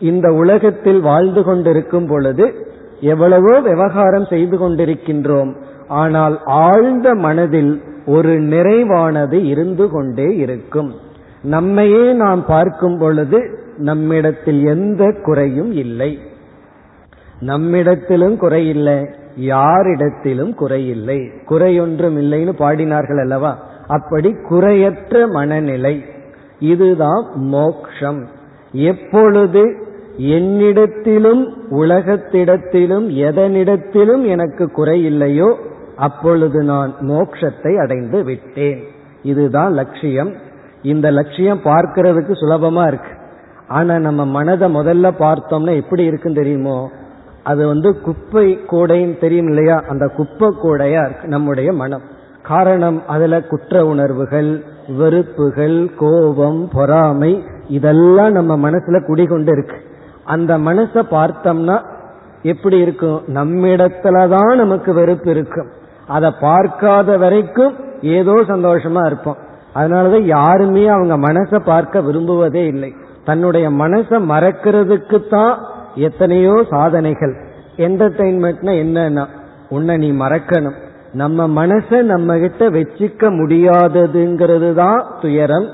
இந்த உலகத்தில் வாழ்ந்து கொண்டிருக்கும் பொழுது எவ்வளவோ விவகாரம் செய்து கொண்டிருக்கின்றோம். ஆனால் ஆழ்ந்த மனதில் ஒரு நிறைவானது இருந்து கொண்டே இருக்கும். நம்மையே நாம் பார்க்கும் பொழுது நம்மிடத்தில் எந்த குறையும் இல்லை. நம்மிடத்திலும் குறையில்லை யாரிடத்திலும் குறையில்லை குறையொன்றும் இல்லைன்னு பாடினார்கள் அல்லவா? அப்படி குறையற்ற மனநிலை. இதுதான் மோக்ஷம். எப்பொழுது என்னிடத்திலும் உலகத்திடத்திலும் எதனிடத்திலும் எனக்கு குறையில்லையோ அப்பொழுது நான் மோக்ஷத்தை அடைந்து விட்டேன். இதுதான் லட்சியம். இந்த லட்சியம் பார்க்கிறதுக்கு சுலபமா இருக்கு. ஆனா நம்ம மனதை முதல்ல பார்த்தோம்னா எப்படி இருக்குன்னு தெரியுமோ? அது வந்து குப்பை கூடைன்னு தெரியும் இல்லையா? அந்த குப்பை கூடையா இருக்கு நம்முடைய மனம். காரணம் அதுல குற்ற உணர்வுகள் வெறுப்புகள் கோபம் பொறாமை இதெல்லாம் நம்ம மனசுல குடிகொண்டு இருக்கு. அந்த மனசை பார்த்தோம்னா எப்படி இருக்கும்? நம்மிடத்துலதான் நமக்கு வெறுப்பு இருக்கும் அதை பார்க்காத வரைக்கும் ஏதோ சந்தோஷமா இருப்போம். அதனாலதான் யாருமே அவங்க மனசை பார்க்க விரும்புவதே இல்லை. தன்னுடைய மனசை மறக்கிறதுக்கு தான் எத்தனையோ சாதனைகள். என்டர்டைன்மெண்ட்னா என்னன்னா உன்னை நீ மறக்கணும். நம்ம மனசை நம்ம கிட்ட வச்சுக்க முடியாததுங்கிறது தான் துயரம்.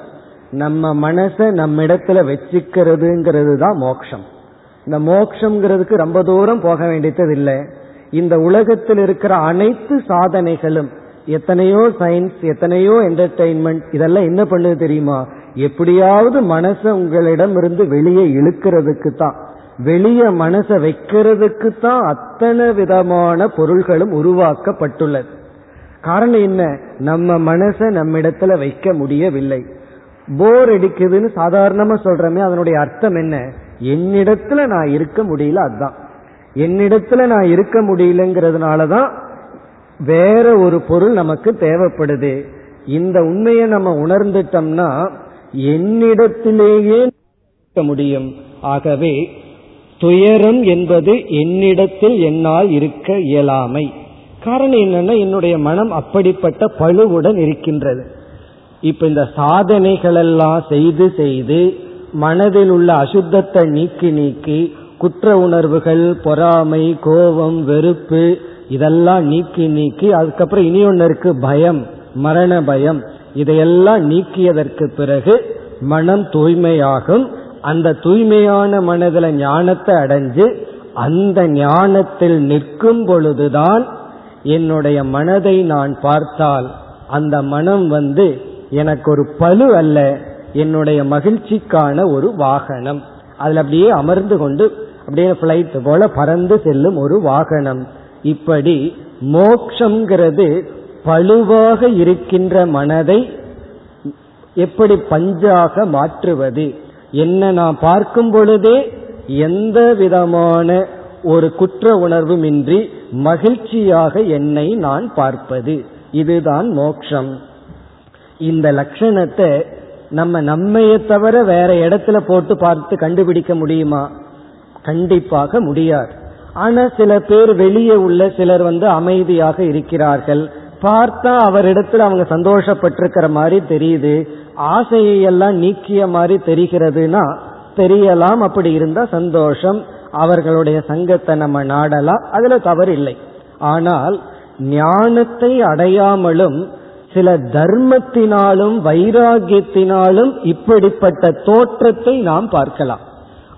நம்ம மனசை நம்ம இடத்துல வச்சுக்கிறதுங்கிறது தான் மோக்ஷம். இந்த மோக்ஷங்கிறதுக்கு ரொம்ப தூரம் போக வேண்டியது இல்லை இந்த உலகத்தில் இருக்கிற அனைத்து சாதனைகளும் எத்தனையோ சயின்ஸ் எத்தனையோ என்டர்டெயின்மெண்ட் இதெல்லாம் என்ன பண்ணுது தெரியுமா? எப்படியாவது மனசை உங்களிடம் இருந்து வெளியே இழுக்கிறதுக்கு தான் வெளியே மனசை வைக்கிறதுக்கு தான் அத்தனை விதமான பொருள்களும் உருவாக்கப்பட்டுள்ளது. காரணம் என்ன? நம்ம மனசை நம்மிடத்துல வைக்க முடியவில்லை. போர் அடிக்குதுன்னு சாதாரணமா சொல்றமே அதனுடைய அர்த்தம் என்ன? என்னிடத்துல நான் இருக்க முடியல அதுதான் என்னிடத்துல நான் இருக்க முடியலங்கிறதுனாலதான் வேற ஒரு பொருள் நமக்கு தேவைப்படுது. இந்த உண்மையை நம்ம உணர்ந்துட்டோம்னா என்னிடத்திலேயே இருக்க முடியும். ஆகவே துயரம் என்பது என்னிடத்தில் என்னால் இருக்க இயலாமை. காரணம் என்னன்னா என்னுடைய மனம் அப்படிப்பட்ட பழுவுடன் இருக்கின்றது. இப்ப இந்த சாதனைகள் எல்லாம் செய்து செய்து மனதில் உள்ள அசுத்தத்தை நீக்கி நீக்கி குற்ற உணர்வுகள் பொறாமை கோபம் வெறுப்பு இதெல்லாம் நீக்கி நீக்கி அதுக்கப்புறம் இனி ஒன்று இருக்கு பயம் மரண பயம். இதையெல்லாம் நீக்கியதற்கு பிறகு மனம் தூய்மையாகும். அந்த தூய்மையான மனதில் ஞானத்தை அடைஞ்சு அந்த ஞானத்தில் நிற்கும் பொழுதுதான் என்னுடைய மனதை நான் பார்த்தால் அந்த மனம் வந்து எனக்கு ஒரு பழு அல்ல என்னுடைய மகிழ்ச்சிக்கான ஒரு வாகனம். அதுல அப்படியே அமர்ந்து கொண்டு அப்படியே பிளைட் போல பறந்து செல்லும் ஒரு வாகனம். இப்படி மோக்ஷங்கிறது பழுவாக இருக்கின்ற மனதை எப்படி பஞ்சாக மாற்றுவது? என்ன நான் பார்க்கும் பொழுதே எந்த விதமான ஒரு குற்ற உணர்வுமின்றி மகிழ்ச்சியாக என்னை நான் பார்ப்பது? இதுதான் மோக்ஷம். இந்த லட்சணத்தை நம்ம நம்மைய தவிர வேற இடத்துல போட்டு பார்த்து கண்டுபிடிக்க முடியுமா? கண்டிப்பாக முடியாது. ஆனா சில பேர் வெளியே உள்ள சிலர் வந்து அமைதியாக இருக்கிறார்கள். பார்த்தா அவரிடத்துல அவங்க சந்தோஷப்பட்டிருக்கிற மாதிரி தெரியுது. ஆசையை எல்லாம் நீக்கிய மாதிரி தெரிகிறதுனா தெரியலாம். அப்படி இருந்தா சந்தோஷம். அவர்களுடைய சங்கத்தை நம்ம நாடலாம். அதுல தவறு இல்லை ஆனால் ஞானத்தை அடையாமலும் சில தர்மத்தினாலும் வைராகியத்தினாலும் இப்படிப்பட்ட தோற்றத்தை நாம் பார்க்கலாம்.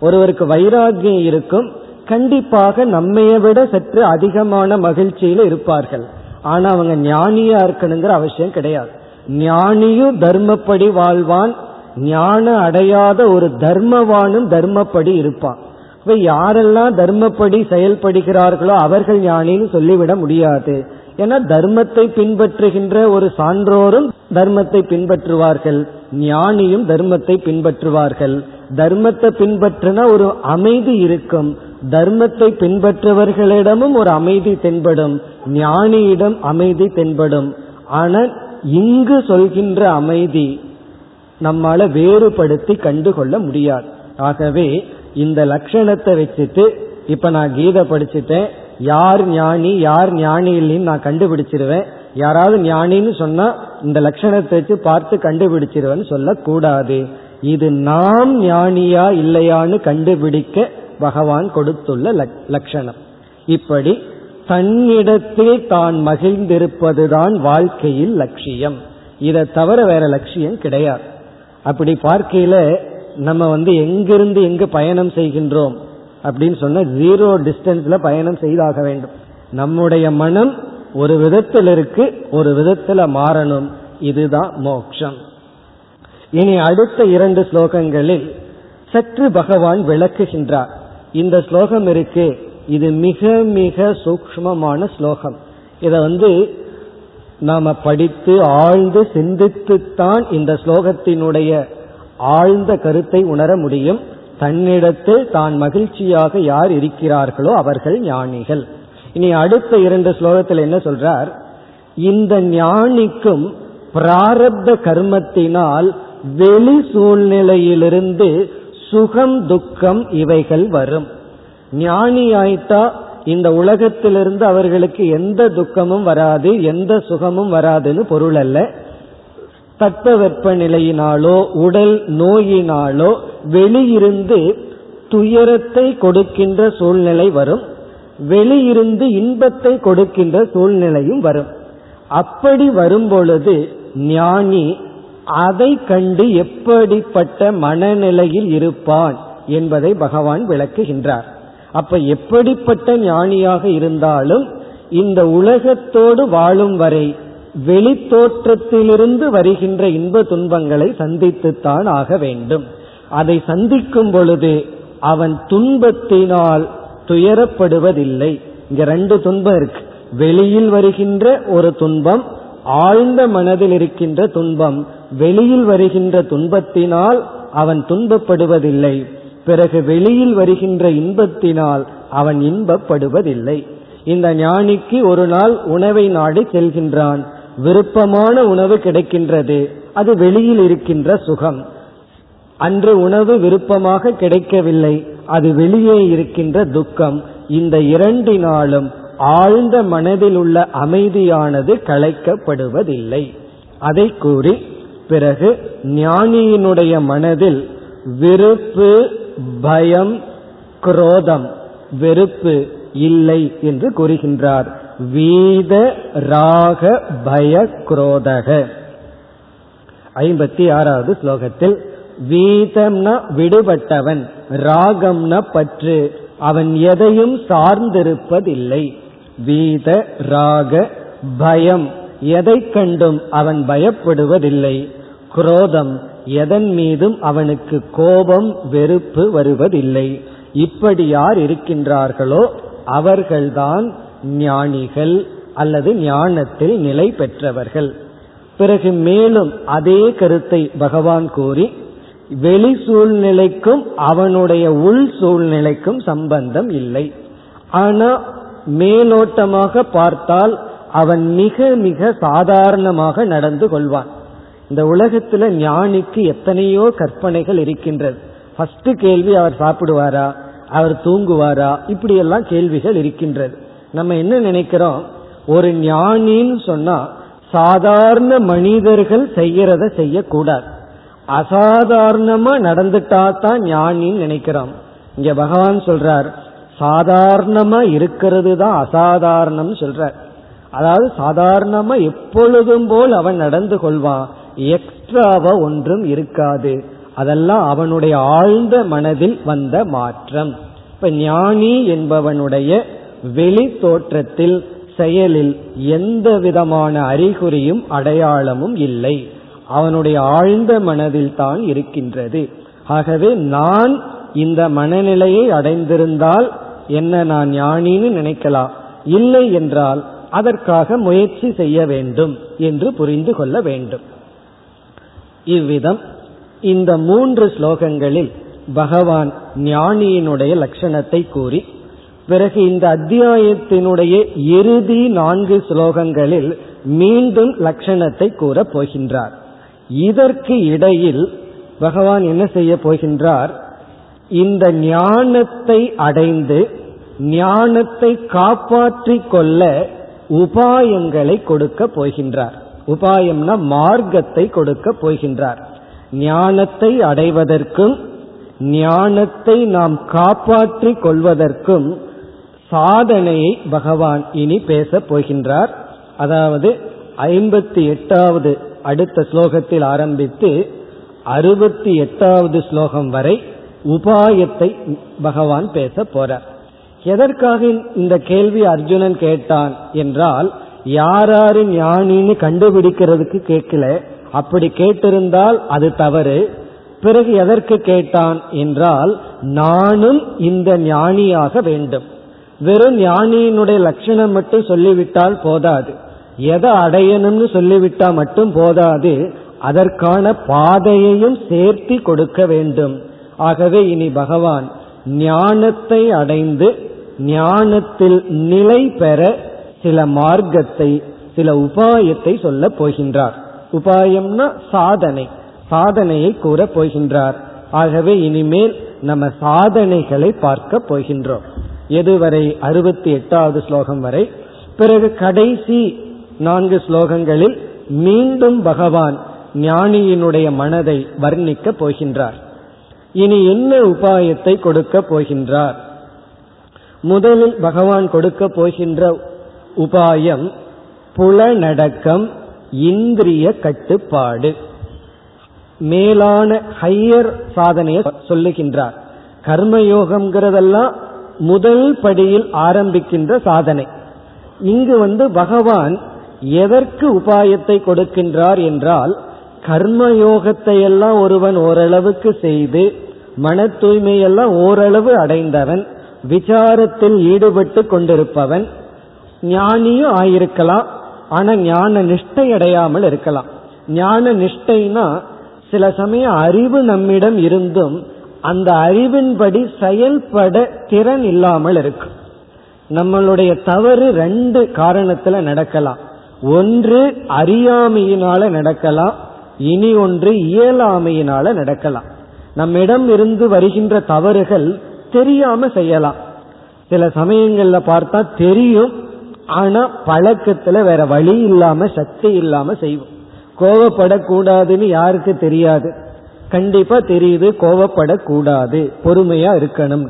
ஒருவருக்கு வைராகியம் இருக்கும் கண்டிப்பாக நம்மைய விட சற்று அதிகமான மகிழ்ச்சியில இருப்பார்கள். ஆனா அவங்க ஞானியா இருக்கணுங்கிற அவசியம் கிடையாது. ஞானியும் தர்மப்படி வாழ்வான் ஞான அடையாத ஒரு தர்மவானும் தர்மப்படி இருப்பான். இப்ப யாரெல்லாம் தர்மப்படி செயல்படுகிறார்களோ அவர்கள் ஞானின்னு சொல்லிவிட முடியாது. ஏன்னா தர்மத்தை பின்பற்றுகின்ற ஒரு சான்றோரும் தர்மத்தை பின்பற்றுவார்கள். ஞானியும் தர்மத்தை பின்பற்றுவார்கள். தர்மத்தை பின்பற்றினா ஒரு அமைதி இருக்கும். தர்மத்தை பின்பற்றுவர்களிடமும் ஒரு அமைதி தென்படும். ஞானியிடம் அமைதி தென்படும். ஆனால் இங்கு சொல்கின்ற அமைதி நம்மால வேறுபடுத்தி கண்டுகொள்ள முடியாது. ஆகவே இந்த லட்சணத்தை வச்சுட்டு இப்ப நான் கீதை படிச்சுட்டேன். யார் ஞானி யார் ஞானி இல்லைன்னு நான் கண்டுபிடிச்சிருவேன். யாராவது ஞானின்னு சொன்னா இந்த லட்சணத்தை வச்சு பார்த்து கண்டுபிடிச்சிருவேன்னு சொல்லக்கூடாது. இது நாம் ஞானியா இல்லையான்னு கண்டுபிடிக்க பகவான் கொடுத்துள்ள லட்சணம். இப்படி தன்னிடத்தில் தான் மகிழ்ந்திருப்பதுதான் வாழ்க்கையில் லட்சியம். இதை தவிர வேற லட்சியம் கிடையாது. அப்படி பார்க்கையில நம்ம வந்து எங்கிருந்து எங்கு பயணம் செய்கின்றோம்? அப்படின்னு சொன்ன ஜீரோ டிஸ்டன்ஸ்ல பயணம் செய்தாக வேண்டும். நம்முடைய மனம் ஒரு விதத்தில் இருக்கு ஒரு விதத்துல மாறணும். இதுதான் மோக்ஷம். இனி அடுத்த இரண்டு ஸ்லோகங்களில் சற்று பகவான் விளக்குகின்றார். இந்த ஸ்லோகம் இருக்கு. இது மிக மிக சூக்மமான ஸ்லோகம். இதை வந்து நாம படித்து ஆழ்ந்து சிந்தித்துத்தான் இந்த ஸ்லோகத்தினுடைய ஆழ்ந்த கருத்தை உணர முடியும். தன்னிடத்தில் தான் மகிழ்ச்சியாக யார் இருக்கிறார்களோ அவர்கள் ஞானிகள். இனி அடுத்த இரண்டு ஸ்லோகத்தில் என்ன சொல்றார்? இந்த ஞானிக்கும் பிராரப்த கர்மத்தினால் வெளி சூழ்நிலையிலிருந்து சுகம் துக்கம் இவைகள் வரும். ஞானி ஆயிட்டா இந்த உலகத்திலிருந்து அவர்களுக்கு எந்த துக்கமும் வராது எந்த சுகமும் வராதுன்னு பொருள் அல்ல. தட்ப வெப்பநிலையினாலோ உடல் நோயினாலோ வெளியிருந்து துயரத்தை கொடுக்கின்ற சூழ்நிலை வரும். வெளியிருந்து இன்பத்தை கொடுக்கின்ற சூழ்நிலையும் வரும். அப்படி வரும்பொழுது ஞானி அதை கண்டு எப்படிப்பட்ட மனநிலையில் இருப்பான் என்பதை பகவான் விளக்குகின்றார். அப்ப எப்படிப்பட்ட ஞானியாக இருந்தாலும் இந்த உலகத்தோடு வாழும் வரை வெளித்தோற்றத்திலிருந்து வருகின்ற இன்ப துன்பங்களை சந்தித்துத்தான் ஆக வேண்டும். அதை சந்திக்கும் பொழுது அவன் துன்பத்தினால் துயரப்படுவதில்லை. இங்க ரெண்டு துன்பம் இருக்கு. வெளியில் வருகின்ற ஒரு துன்பம் ஆழ்ந்த மனதில் இருக்கின்ற துன்பம். வெளியில் வருகின்ற துன்பத்தினால் அவன் துன்பப்படுவதில்லை. பிறகு வெளியில் வருகின்ற இன்பத்தினால் அவன் இன்பப்படுவதில்லை. இந்த ஞானிக்கு ஒரு நாள் உணவை நாடி செல்கின்றான். விருப்பமான உணவு கிடைக்கின்றது. அது வெளியில் இருக்கின்ற சுகம். அன்று உணவு விருப்பமாக கிடைக்கவில்லை. அது வெளியே இருக்கின்ற துக்கம். இந்த இரண்டினாலும் ஆழ்ந்த மனதில் உள்ள அமைதியானது கலைக்கப்படுவதில்லை. அதை கூறி பிறகு ஞானியினுடைய மனதில் வெறுப்பு பயம் குரோதம் வெறுப்பு இல்லை என்று கூறுகின்றார். வீத ராக பய குரோதக. ஐம்பத்தி ஆறாவது ஸ்லோகத்தில் வீதம்னா விடுபட்டவன் ராகம்னா பற்று அவன் எதையும் சார்ந்திருப்பதில்லை. வீத ராக பயம் எதை கண்டும் அவன் பயப்படுவதில்லை. குரோதம் எதன் மீதும் அவனுக்கு கோபம் வெறுப்பு வருவதில்லை. இப்படி யார் இருக்கின்றார்களோ அவர்கள்தான் ஞானிகள் அல்லது ஞானத்தில் நிலை பெற்றவர்கள். பிறகு மேலும் அதே கருத்தை பகவான் கூறி வெளி சூழ்நிலைக்கும் அவனுடைய உள் சூழ்நிலைக்கும் சம்பந்தம் இல்லை. ஆனா மேலோட்டமாக பார்த்தால் அவன் மிக மிக சாதாரணமாக நடந்து கொள்வான். இந்த உலகத்துல ஞானிக்கு எத்தனையோ கற்பனைகள் இருக்கின்றது. ஃபர்ஸ்ட் கேள்வி அவர் சாப்பிடுவாரா? அவர் தூங்குவாரா? இப்படியெல்லாம் கேள்விகள் இருக்கின்றது. நம்ம என்ன நினைக்கிறோம்? ஒரு ஞானின்னு சொன்னா சாதாரண மனிதர்கள் செய்யறத செய்யக்கூடாது. அசாதாரணமா நடந்துட்டா தான் ஞானின்னு நினைக்கிறோம். இங்க பகவான் சொல்றார் சாதாரணமா இருக்கிறது தான் அசாதாரணம் சொல்றார். அதாவது சாதாரணமா எப்பொழுதும் போல் அவன் நடந்து கொள்வான். எக்ஸ்ட்ராவா ஒன்றும் இருக்காது. அதெல்லாம் அவனுடைய ஆழ்ந்த மனதில் வந்த மாற்றம். இப்ப ஞானி என்பவனுடைய வெளி தோற்றத்தில் செயலில் எந்த விதமான அறிகுறியும் அடையாளமும் இல்லை. அவனுடைய ஆழ்ந்த மனதில் தான் இருக்கின்றது. ஆகவே நான் இந்த மனநிலையை அடைந்திருந்தால் என்ன நான் ஞானின்னு நினைக்கலாம். இல்லை என்றால் அதற்காக முயற்சி செய்ய வேண்டும் என்று புரிந்து கொள்ள வேண்டும். இவ்விதம் இந்த மூன்று ஸ்லோகங்களில் பகவான் ஞானியினுடைய லட்சணத்தை கூறி பிறகு இந்த அத்தியாயத்தினுடைய இறுதி நான்கு ஸ்லோகங்களில் மீண்டும் லட்சணத்தை கூறப் போகின்றார். இதற்கு இடையில் பகவான் என்ன செய்ய போகின்றார்? இந்த ஞானத்தை அடைந்து ஞானத்தை காப்பாற்றிக் கொள்ள உபாயங்களை கொடுக்க போகின்றார். உபாயம்னா மார்க்கத்தை கொடுக்க போகின்றார். ஞானத்தை அடைவதற்கும் ஞானத்தை நாம் காப்பாற்றிக் கொள்வதற்கும் சாதனையை பகவான் இனி பேசப் போகின்றார். அதாவது ஐம்பத்தி எட்டாவது அடுத்த ஸ்லோகத்தில் ஆரம்பித்து அறுபத்தி எட்டாவது ஸ்லோகம் வரை உபாயத்தை பகவான் பேச போறார். எதற்காக இந்த கேள்வி அர்ஜுனன் கேட்டான் என்றால் யாராரு ஞானின்னு கண்டுபிடிக்கிறதுக்கு கேட்கல. அப்படி கேட்டிருந்தால் அது தவறு. பிறகு எதற்கு கேட்டான் என்றால் நானும் இந்த ஞானியாக வேண்டும். வெறும் ஞானியினுடைய லட்சணம் மட்டும் சொல்லிவிட்டால் போதாது. எதை அடையணும்னு சொல்லிவிட்டா மட்டும் போதாது. அதற்கான பாதையையும் சேர்த்தி கொடுக்க வேண்டும். ஆகவே இனி பகவான் ஞானத்தை அடைந்து ஞானத்தில் நிலை பெற சில மார்க்கத்தை சில உபாயத்தை சொல்ல போகின்றார். உபாயம்னா சாதனை. சாதனையை கூற போகின்றார். ஆகவே இனிமேல் நம்ம சாதனைகளை பார்க்க போகின்றோம். எதுவரை? அறுபத்தி எட்டாவது ஸ்லோகம் வரை. பிறகு கடைசி நான்கு ஸ்லோகங்களில் மீண்டும் பகவான் ஞானியினுடைய மனதை வர்ணிக்க போகின்றார். இனி என்ன உபாயத்தை கொடுக்க போகின்றார்? முதலில் பகவான் கொடுக்க போகின்ற உபாயம் புலநடக்கம் இந்திரிய கட்டுப்பாடு. மேலான ஹையர் சாதனையை சொல்லுகின்றார். கர்மயோகம்ங்கிறதெல்லாம் முதல் படியில் ஆரம்பிக்கின்ற சாதனை. இங்கு வந்து பகவான் எதற்கு உபாயத்தை கொடுக்கின்றார் என்றால் கர்மயோகத்தை எல்லாம் ஒருவன் ஓரளவுக்கு செய்து மன தூய்மையெல்லாம் ஓரளவு அடைந்தவன் விசாரத்தில் ஈடுபட்டு கொண்டிருப்பவன் ஞானியும் ஆயிருக்கலாம் ஆனா ஞான நிஷ்டை அடையாமல் இருக்கலாம். ஞான நிஷ்டைனா சில சமயம் அறிவு நம்மிடம் இருந்தும் அந்த அறிவின்படி செயல்பட திறன் இல்லாமல் இருக்கும் நம்மளுடைய தவறு ரெண்டு காரணத்துல நடக்கலாம். ஒன்று அறியாமையினால நடக்கலாம். இனி ஒன்று இயலாமையினால நடக்கலாம். நம்மிடம் இருந்து வருகின்ற தவறுகள் தெரியாம செய்யலாம். சில சமயங்கள்ல பார்த்தா தெரியும். ஆனா பழக்கத்துல வேற வழி இல்லாம சக்தி இல்லாம செய்வோம். கோவப்படக்கூடாதுன்னு யாருக்கு தெரியாது. கண்டிப்பா தெரியுது கோவப்படக்கூடாது பொறுமையா இருக்கணும்.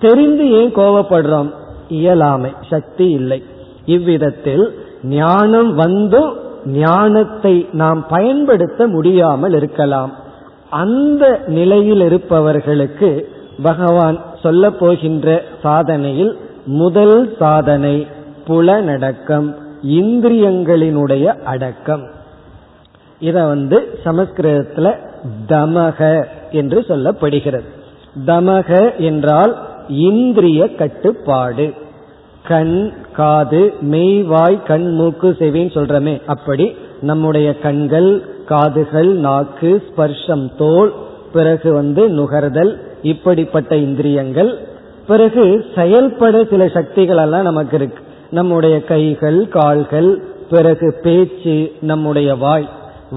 தெரிந்து ஏன் கோவப்படுறோம்? இயலாமை சக்தி இல்லை. இவ்விதத்தில் ஞானம் வந்தும் ஞானத்தை நாம் பயன்படுத்த முடியாமல் இருக்கலாம். அந்த நிலையில் இருப்பவர்களுக்கு பகவான் சொல்ல போகின்ற சாதனையில் முதல் சாதனை புலனடக்கம் இந்திரியங்களினுடைய அடக்கம். இத வந்து சமஸ்கிருதத்துல தமக என்று சொல்லப்படுகிறது. தமக என்றால் இந்திரிய கட்டுப்பாடு. கண் காது மெய்வாய் கண் மூக்கு செவின்னு சொல்றமே அப்படி நம்முடைய கண்கள் காதுகள் நாக்கு ஸ்பர்ஷம் தோல் பிறகு வந்து நுகர்தல் இப்படிப்பட்ட இந்திரியங்கள். பிறகு செயல்பட சில சக்திகள் எல்லாம் நமக்கு இருக்கு. நம்முடைய கைகள் கால்கள் பிறகு பேச்சு நம்முடைய வாய்.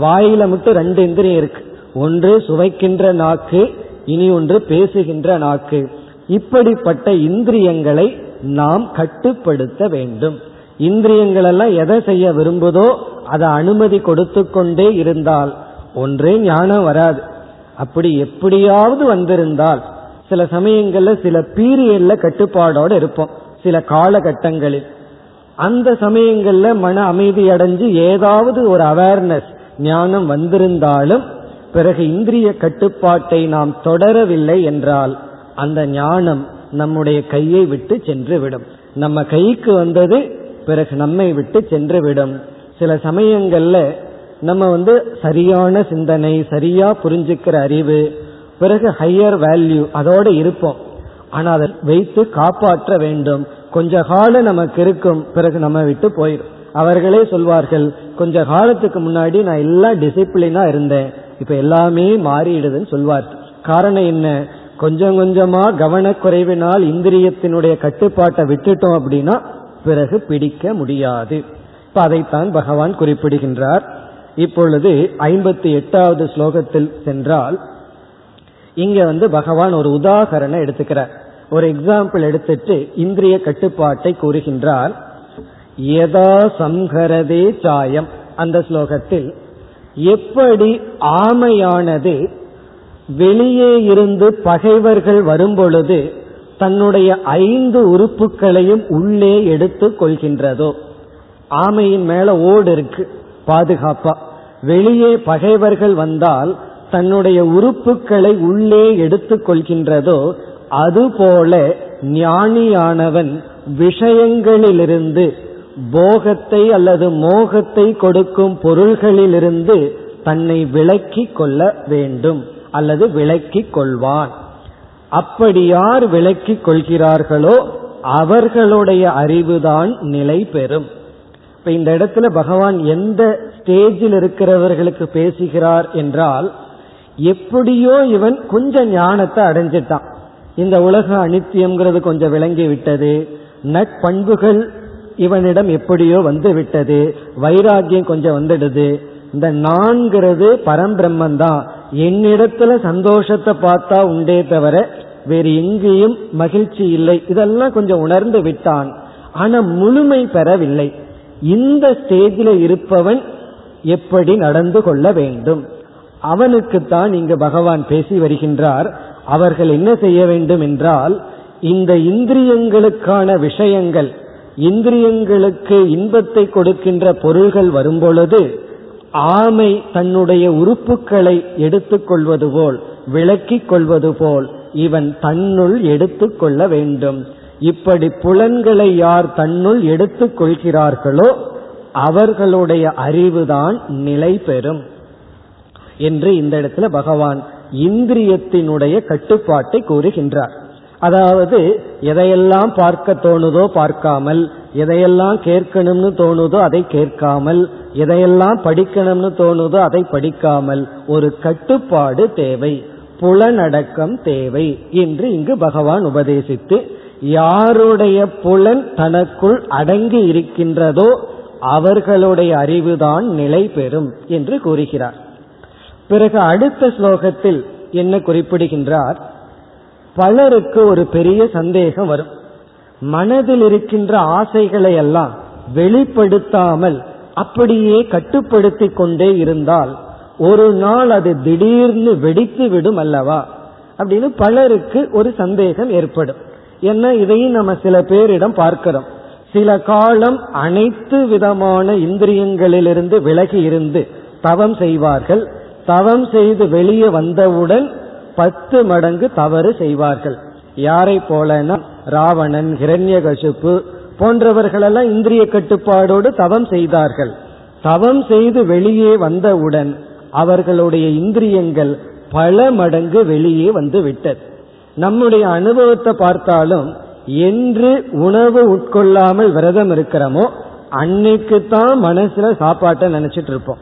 வாயில மட்டும் ரெண்டு இந்திரியம் இருக்கு. ஒன்று சுவைக்கின்ற நாக்கு இனி ஒன்று பேசுகின்ற நாக்கு. இப்படிப்பட்ட இந்திரியங்களை நாம் கட்டுப்படுத்த வேண்டும். இந்திரியங்கள் எல்லாம் எதை செய்ய விரும்புதோ அதை அனுமதி கொடுத்து கொண்டே இருந்தால் ஒன்றே ஞானம் வராது. அப்படி எப்படியாவது வந்திருந்தால் சில சமயங்கள்ல சில பீரியட்ல கட்டுப்பாடோட இருப்போம் சில காலகட்டங்களில். அந்த சமயங்கள்ல மன அமைதி அடைஞ்சு ஏதாவது ஒரு அவேர்னஸ் ஞானம் வந்திருந்தாலும் பிறகு இந்திரிய கட்டுப்பாட்டை நாம் தொடரவில்லை என்றால் அந்த ஞானம் நம்முடைய கையை விட்டு சென்று விடும் நம்ம கைக்கு வந்தது பிறகு நம்மை விட்டு சென்று விடும் சில சமயங்கள்ல நம்ம வந்து சரியான சிந்தனை சரியா புரிஞ்சுக்கிற அறிவு பிறகு ஹையர் வேல்யூ அதோட இருப்போம். ஆனால் அதை வைத்து காப்பாற்ற வேண்டும். கொஞ்ச காலம் நமக்கு இருக்கும் பிறகு நம்ம விட்டு போயிடும் அவர்களே சொல்வார்கள் கொஞ்ச காலத்துக்கு முன்னாடி நான் எல்லாம் டிசிப்ளினா இருந்தேன். இப்ப எல்லாமே மாறிடுதுன்னு சொல்வார்கள். காரணம் என்ன? கொஞ்சம் கொஞ்சமா கவனக்குறைவினால் இந்திரியத்தினுடைய கட்டுப்பாட்டை விட்டுட்டோம் அப்படின்னா பிறகு பிடிக்க முடியாது. இப்ப அதைத்தான் பகவான் குறிப்பிடுகின்றார். இப்பொழுது ஐம்பத்தி எட்டாவது ஸ்லோகத்தில் சென்றால் இங்க வந்து பகவான் ஒரு உதாகரணம் எடுத்துக்கிறார். ஒரு எக்ஸாம்பிள் எடுத்துட்டு இந்திரிய கட்டுப்பாட்டை கூறுகின்றார். எதா சம்ஹரதே சாயம். அந்த ஸ்லோகத்தில் எப்படி ஆமையானது வெளியே இருந்து பகைவர்கள் வரும்பொழுது தன்னுடைய ஐந்து உறுப்புகளையும் உள்ளே எடுத்து கொள்கின்றதோ? ஆமையின் மேல ஓடு இருக்கு பாதுகாப்பா. வெளியே பகைவர்கள் வந்தால் தன்னுடைய உறுப்புகளை உள்ளே எடுத்து கொள்கின்றதோ? அதுபோல ஞானியானவன் விஷயங்களிலிருந்து போகத்தை அல்லது மோகத்தை கொடுக்கும் பொருள்களிலிருந்து தன்னை விலக்கி கொள்ள வேண்டும் அல்லது விலக்கி கொள்வான். அப்படி யார் விலக்கி கொள்கிறார்களோ அவர்களுடைய அறிவுதான் நிலை பெறும். இப்ப இந்த இடத்துல பகவான் எந்த ஸ்டேஜில் இருக்கிறவர்களுக்கு பேசுகிறார் என்றால் எப்படியோ இவன் கொஞ்சம் ஞானத்தை அடைஞ்சிட்டான். இந்த உலக அனித்தியம்ங்கிறது கொஞ்சம் விளங்கி விட்டது. நட்பண்புகள் இவனிடம் எப்படியோ வந்து விட்டது வைராகியம் கொஞ்சம் வந்துடுது. இந்த நான்கிறது பரம்பிரம்மன் தான் என்னிடத்துல சந்தோஷத்தை பார்த்தா உண்டே தவிர வேறு எங்கேயும் மகிழ்ச்சி இல்லை. இதெல்லாம் கொஞ்சம் உணர்ந்து விட்டான். ஆனா முழுமை பெறவில்லை. இந்த ஸ்டேஜில் இருப்பவன் எப்படி நடந்து கொள்ள வேண்டும்? அவனுக்குத்தான் இங்கு பகவான் பேசி வருகின்றார். அவர்கள் என்ன செய்ய வேண்டும் என்றால் இந்த இந்திரியங்களுக்கான விஷயங்கள் இந்திரியங்களுக்கு இன்பத்தை கொடுக்கின்ற பொருள்கள் வரும்பொழுது ஆமை தன்னுடைய உறுப்புகளை எடுத்துக்கொள்வது போல் விளக்கிக் கொள்வது போல் இவன் தன்னுள் எடுத்துக்கொள்ள வேண்டும். இப்படி புலன்களை யார் தன்னுள் எடுத்துக் கொள்கிறார்களோ அவர்களுடைய அறிவுதான் நிலை பெறும் என்று இந்த இடத்துல பகவான் இந்திரியத்தினுடைய கட்டுப்பாட்டை கூறுகின்றார். அதாவது எதையெல்லாம் பார்க்க தோணுதோ பார்க்காமல் எதையெல்லாம் கேட்கணும்னு தோணுதோ அதை கேட்காமல் எதையெல்லாம் படிக்கணும்னு தோணுதோ அதை படிக்காமல் ஒரு கட்டுப்பாடு தேவை புலனடக்கம் தேவை என்று இங்கு பகவான் உபதேசித்து யாருடைய புலன் தனக்குள் அடங்கி இருக்கின்றதோ அவர்களுடைய அறிவுதான் நிலை பெறும் என்று கூறுகிறார். பிறகு அடுத்த ஸ்லோகத்தில் என்ன குறிப்பிடுகின்றார்? பலருக்கு ஒரு பெரிய சந்தேகம் வரும். மனதில் இருக்கின்ற ஆசைகளை எல்லாம் வெளிப்படுத்தாமல் அப்படியே கட்டுப்படுத்தி கொண்டே இருந்தால் ஒரு நாள் அது திடீர்னு வெடித்து விடும் அல்லவா? அப்படின்னு பலருக்கு ஒரு சந்தேகம் ஏற்படும். ஏன்னா இதையும் நம்ம சில பேரிடம் பார்க்கிறோம். சில காலம் அனைத்து விதமான இந்திரியங்களிலிருந்து விலகி இருந்து தவம் செய்வார்கள். தவம் செய்து வெளியே வந்தவுடன் பத்து மடங்கு தவறு செய்வார்கள். யாரை போலனா ராவணன் ஹிரண்யகசுப்பு போன்றவர்களெல்லாம் இந்திரிய கட்டுப்பாடோடு தவம் செய்தார்கள். தவம் செய்து வெளியே வந்தவுடன் அவர்களுடைய இந்திரியங்கள் பல மடங்கு வெளியே வந்து விட்டது. நம்முடைய அனுபவத்தை பார்த்தாலும் என்று உணவு உட்கொள்ளாமல் விரதம் இருக்கிறோமோ அன்னைக்கு தான் மனசுல சாப்பாட்டை நினைச்சிட்டு இருப்போம்.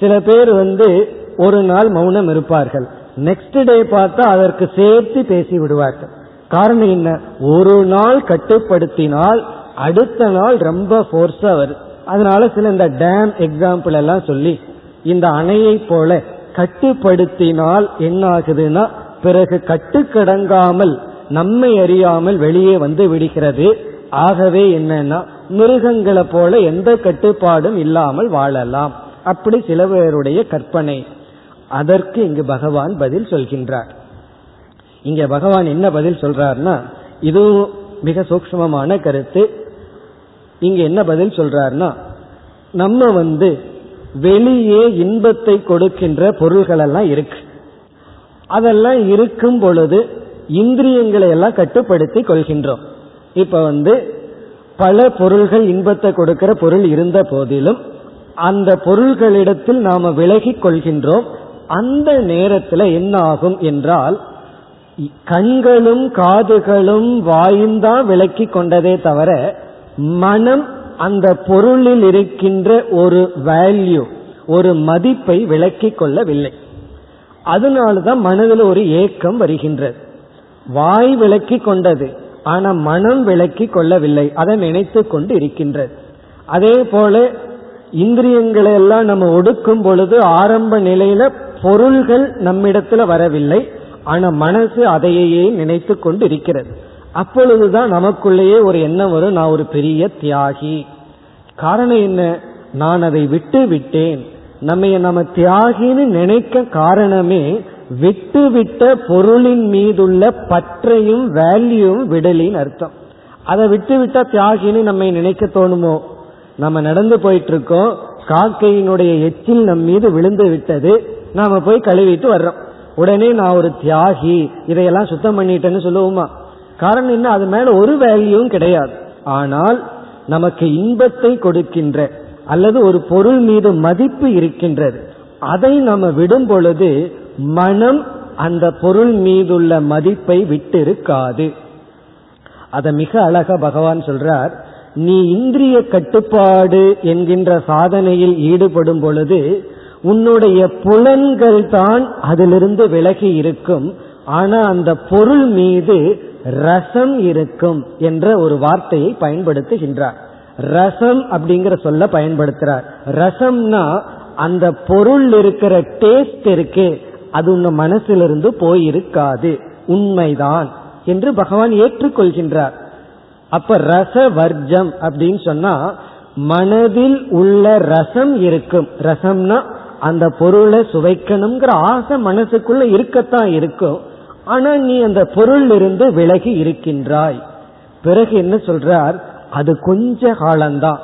சில பேர் வந்து ஒரு நாள் மௌனம் இருப்பார்கள். நெக்ஸ்ட் டே பார்த்தா அதற்கு சேர்த்து பேசி விடுவார்கள் காரணம் என்ன? ஒரு நாள் கட்டுப்படுத்தினால் அடுத்த நாள் ரொம்ப ஃபோர்ஸா வருது அதனால சில இந்த டேம் எக்ஸாம்பிள் எல்லாம் சொல்லி இந்த அணையை போல கட்டுப்படுத்தினால் என்ன ஆகுதுன்னா பிறகு கட்டுக்கடங்காமல் நம்மை அறியாமல் வெளியே வந்து விடுகிறது. ஆகவே என்னன்னா மிருகங்களை போல எந்த கட்டுப்பாடும் இல்லாமல் வாழலாம். அப்படி சில பேருடைய கற்பனை. அதற்கு இங்கு பகவான் பதில் சொல்கின்றார். இங்க பகவான் என்ன பதில் சொல்றாருன்னா இதுவும் மிக சூக்மமான கருத்து. இங்க என்ன பதில் சொல்றாருன்னா நம்ம வந்து வெளியே இன்பத்தை கொடுக்கின்ற பொருள்கள் எல்லாம் இருக்கு. அதெல்லாம் இருக்கும் பொழுது இந்திரியங்களை எல்லாம் கட்டுப்படுத்தி கொள்கின்றோம். இப்ப வந்து பல பொருள்கள் இன்பத்தை கொடுக்கிற பொருள் இருந்த போதிலும் அந்த பொருள்களிடத்தில் நாம விலகி கொள்கின்றோம். அந்த நேரத்தில் என்ன ஆகும் என்றால் கண்களும் காதுகளும் வாயுந்தான் விளக்கி கொண்டதே தவிர மனம் அந்த பொருளில் இருக்கின்ற ஒரு வேல்யூ ஒரு மதிப்பை விளக்கி கொள்ளவில்லை. அதனாலதான் மனதில் ஒரு ஏக்கம் வருகின்றது. வாய் விளக்கி கொண்டது ஆனா மனம் விளக்கி கொள்ளவில்லை. அதை நினைத்து கொண்டு இருக்கின்றது. அதே போல இந்திரியங்களை எல்லாம் நம்ம ஒடுக்கும் பொழுது ஆரம்ப நிலையில பொருள்கள் நம்மிடத்துல வரவில்லை ஆனா மனசு அதையே நினைத்து கொண்டு இருக்கிறது அப்பொழுதுதான் நமக்குள்ளேயே ஒரு எண்ணம் வரும் நான் ஒரு பெரிய தியாகி. காரணம் என்ன? நான் அதை விட்டு விட்டேன். நம்ம நம்ம தியாகின்னு நினைக்க காரணமே விட்டு விட்ட பொருளின் மீதுள்ள பற்றையும் வேல்யூவும் விடலின்னு அர்த்தம். அதை விட்டு விட்டா தியாகின்னு நம்ம நினைக்க தோணுமோ? நம்ம நடந்து போயிட்டு இருக்கோம் காக்கையினுடைய எச்சில் நம் மீது விழுந்து விட்டது நாம போய் கழுவிட்டு வர்றோம். உடனே நான் ஒரு தியாகி இதையெல்லாம் சுத்தம் பண்ணிட்டேன்னு சொல்லுவோமா? காரணம் என்ன? அது மேல ஒரு வேல்யூவும் கிடையாது. ஆனால் நமக்கு இன்பத்தை கொடுக்கின்ற அல்லது ஒரு பொருள் மீது மதிப்பு இருக்கின்றது. அதை நம்ம விடும் பொழுது மனம் அந்த பொருள் மீதுள்ள மதிப்பை விட்டிருக்காது. அதை மிக அழகா பகவான் சொல்றார். நீ இந்திரிய கட்டுப்பாடு என்கின்ற சாதனையில் ஈடுபடும் பொழுது உன்னுடைய புலன்கள் தான் அதிலிருந்து விலகி இருக்கும். ஆனா அந்த பொருள் மீது ரசம் இருக்கும் என்ற ஒரு வார்த்தையை பயன்படுத்துகின்றார். ரசம் அப்படிங்கிற சொல்ல பயன்படுத்துறார். ரசம்னா அந்த பொருள் இருக்கிற டேஸ்ட் இருக்கே அது உங்க மனசிலிருந்து போயிருக்காது. உண்மைதான் என்று பகவான் ஏற்றுக்கொள்கின்றார். அப்ப ரச வர்ஜம் அப்படின்னு சொன்னா மனதில் உள்ள ரசம் இருக்கும். ரசம்னா அந்த பொருளை சுவைக்கணுங்கிற ஆசை மனசுக்குள்ள இருக்கத்தான் இருக்கும் ஆனா நீ அந்த பொருள் இருந்து விலகி இருக்கின்றாய். பிறகு என்ன சொல்றார்? அது கொஞ்ச காலம்தான்.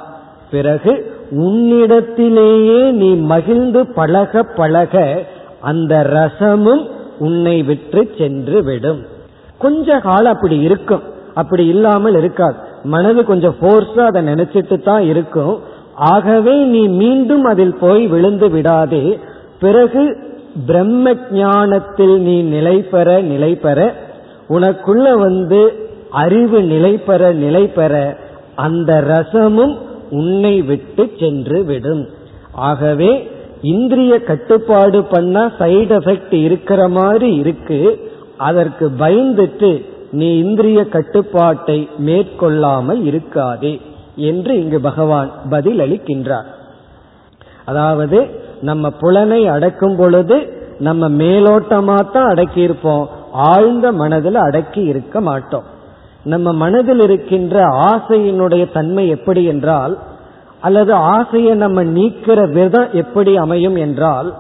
பிறகு உன்னிடத்திலேயே நீ மகிழ்ந்து பழக பழக அந்த ரசமும் உன்னை விற்று சென்று விடும். கொஞ்ச காலம் அப்படி இருக்கும். அப்படி இல்லாமல் இருக்காது. மனது கொஞ்சம் போர்ஸா அதை நினைச்சிட்டு தான் இருக்கும். ஆகவே நீ மீண்டும் அதில் போய் விழுந்து விடாதே. பிறகு பிரம்ம ஞானத்தில் நீ நிலை பெற நிலை பெற. உனக்குள்ள வந்து அறிவு நிலை பெற நிலை பெற. அந்த ரசமும் உன்னை விட்டு சென்று விடும். ஆகவே இந்திரிய கட்டுப்பாடு பண்ணா சைடு எஃபெக்ட் இருக்கிற மாதிரி இருக்கு. அதற்கு பயந்துட்டு நீ இந்திரிய கட்டுப்பாட்டை மேற்கொள்ளாமல் இருக்காதே. என்று இங்கு பகவான் பதில் அளிக்கின்றார் அதாவது நம்ம புலனை அடக்கும் பொழுது நம்ம மேலோட்டமா தான் அடக்கி இருப்போம் ஆழ்ந்த மனதில் அடக்கி இருக்க மாட்டோம். நம்ம மனதில் இருக்கின்ற ஆசையினுடைய தன்மை எப்படி என்றால் அல்லது ஆசையை நம்ம நீக்கிற விதம் எப்படி அமையும் என்றால்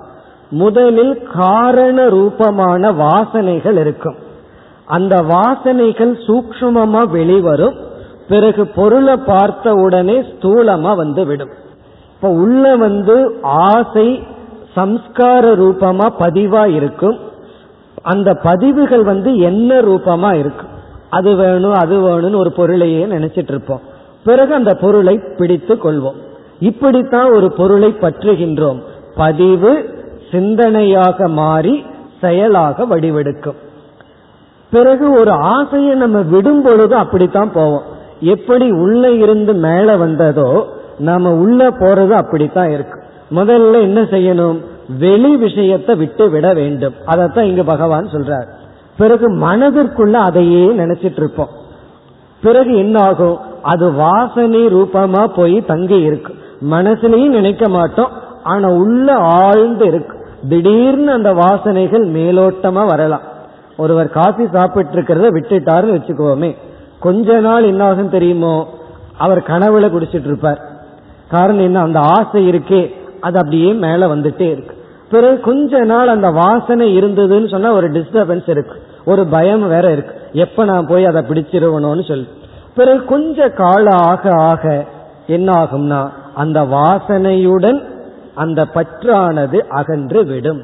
முதலில் காரண ரூபமான வாசனைகள் இருக்கும். அந்த வாசனைகள் சூக்ஷமமாக வெளிவரும். பிறகு பொருளை பார்த்த உடனே ஸ்தூலமா வந்து விடும். இப்ப உள்ள வந்து ஆசை சம்ஸ்கார ரூபமா பதிவா இருக்கும். அந்த பதிவுகள் வந்து என்ன ரூபமா இருக்கும். அது வேணும் அது வேணும்னு ஒரு பொருளையே நினைச்சிட்டு இருப்போம். பிறகு அந்த பொருளை பிடித்து கொள்வோம். இப்படித்தான் ஒரு பொருளை பற்றுகின்றோம். பதிவு சிந்தனையாக மாறி செயலாக வடிவெடுக்கும். பிறகு ஒரு ஆசையை நம்ம விடும் பொழுது அப்படித்தான் போவோம். எப்படி உள்ள இருந்து மேல வந்ததோ நாம உள்ள போறது அப்படித்தான் இருக்கு. முதல்ல என்ன செய்யணும்? வெளி விஷயத்தை விட்டு விட வேண்டும். அதைத்தான் இங்க பகவான் சொல்றார். பிறகு மனதிற்குள்ள அதையே நினைச்சிட்டு இருப்போம். பிறகு என்ன ஆகும் அது வாசனை ரூபமா போய் தங்கி இருக்கு. மனசுலையும் நினைக்க மாட்டோம். ஆனா உள்ள ஆழ்ந்து இருக்கு. திடீர்னு அந்த வாசனைகள் மேலோட்டமா வரலாம். ஒருவர் காஃபி சாப்பிட்டு இருக்கிறத விட்டுட்டாருன்னு வச்சுக்கோமே. கொஞ்ச நாள் என்ன ஆகும் தெரியுமோ? அவர் கனவுல குடிச்சிட்டு இருப்பார் காரணம் என்ன? அந்த ஆசை இருக்கே. அது அப்படியே மேல வந்துட்டே இருக்கு. பிறகு கொஞ்ச நாள் அந்த வாசனை இருந்ததுன்னு சொன்னா ஒரு டிஸ்டர்பன்ஸ் இருக்கு. ஒரு பயம் வேற இருக்கு. எப்ப நான் போய் அதை பிடிச்சிருவணும்னு சொல்லி. பிறகு கொஞ்ச காலம் ஆக ஆக என்ன ஆகும்னா அந்த வாசனையுடன் அந்த பற்றானது அகன்று விடும்.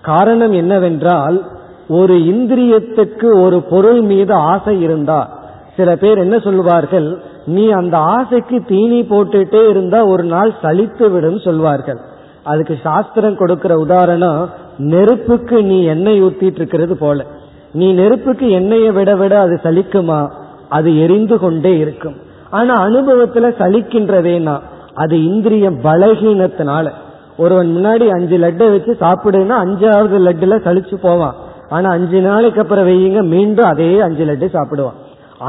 காரணம் என்னவென்றால் ஒரு இந்திரியத்துக்கு ஒரு பொருள் மீது ஆசை இருந்தா சில பேர் என்ன சொல்வார்கள் நீ அந்த ஆசைக்கு தீனி போட்டுட்டே இருந்தா ஒரு நாள் சலித்து விடும் சொல்வார்கள். அதுக்கு சாஸ்திரம் கொடுக்கிற உதாரணம் நெருப்புக்கு நீ எண்ணெய் ஊத்திட்டு இருக்கிறது போல. நீ நெருப்புக்கு எண்ணெயை விட விட அது சலிக்குமா? அது எரிந்து கொண்டே இருக்கும். ஆனா அனுபவத்துல சலிக்கின்றதேனா? அது இந்திரிய பலகீனத்தினால. ஒருவன் முன்னாடி அஞ்சு லட்டை வச்சு சாப்பிடுன்னா அஞ்சாவது லட்டுல சலிச்சு போவான். ஆனா அஞ்சு நாளைக்கு அப்புறம் வையுங்க மீண்டும் அதே அஞ்சு லட்டு சாப்பிடுவான்.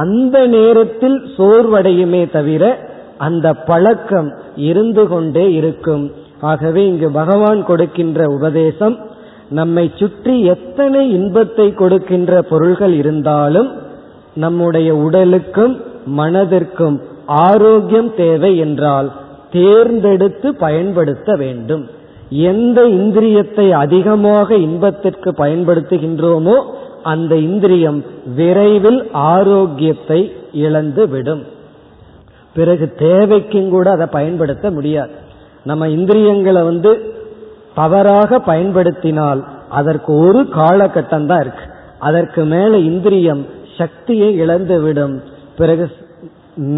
அந்த நேரத்தில் சோர்வடையுமே தவிர அந்த பழக்கம் இருந்து கொண்டே இருக்கும். ஆகவே இங்கு பகவான் கொடுக்கின்ற உபதேசம் நம்மை சுற்றி எத்தனை இன்பத்தை கொடுக்கின்ற பொருள்கள் இருந்தாலும் நம்முடைய உடலுக்கும் மனதிற்கும் ஆரோக்கியம் தேவை என்றால் தேர்ந்தெடுத்து பயன்படுத்த வேண்டும். எந்த இந்திரியத்தை அதிகமாக இன்பத்திற்கு பயன்படுத்துகின்றோமோ அந்த இந்திரியம் விரைவில் ஆரோக்கியத்தை இழந்து விடும் பிறகு தேவைக்கும் கூட அதை பயன்படுத்த முடியாது. நம்ம இந்திரியங்களை வந்து தவறாக பயன்படுத்தினால் அதற்கு ஒரு காலகட்டம் தான் இருக்கு. அதற்கு மேல இந்திரியம் சக்தியை இழந்து விடும் பிறகு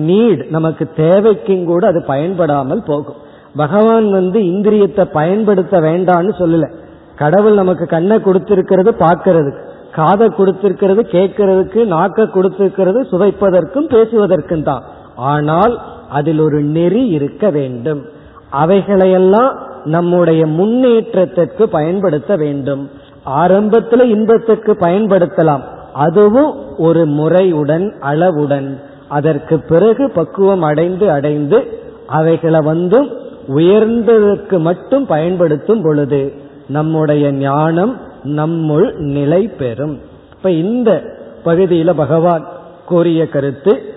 நீட் நமக்கு தேவைக்கும் கூட அது பயன்படாமல் போகும். பகவான் வந்து இந்திரியத்தை பயன்படுத்த வேண்டாம்னு சொல்லல. கடவுள் நமக்கு கண்ணை கொடுத்திருக்கிறது பார்க்கறதுக்கு காதை கொடுத்திருக்கிறது கேட்கறதுக்கு நாக்க கொடுத்திருக்கிறது சுவைப்பதற்கும் பேசுவதற்கும் தான். ஆனால் அதில் ஒரு நெறி இருக்க வேண்டும். அவைகளையெல்லாம் நம்முடைய முன்னேற்றத்திற்கு பயன்படுத்த வேண்டும். ஆரம்பத்தில் இன்பத்துக்கு பயன்படுத்தலாம். அதுவும் ஒரு முறையுடன் அளவுடன். அதற்கு பிறகு பக்குவம் அடைந்து அடைந்து அவைகளை வந்து உயர்ந்ததற்கு மட்டும் பயன்படுத்தும் பொழுது நம்முடைய ஞானம் நம்முள் நிலை பெறும். இப்ப இந்த பகுதியில பகவான் கூறிய கருத்து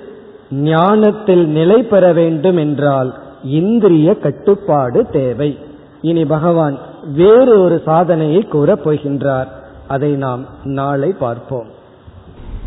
ஞானத்தில் நிலை பெற வேண்டும் என்றால் இந்திரிய கட்டுப்பாடு தேவை. இனி பகவான் வேறு ஒரு சாதனையை கூறப் போகின்றார். அதை நாம் நாளை பார்ப்போம்.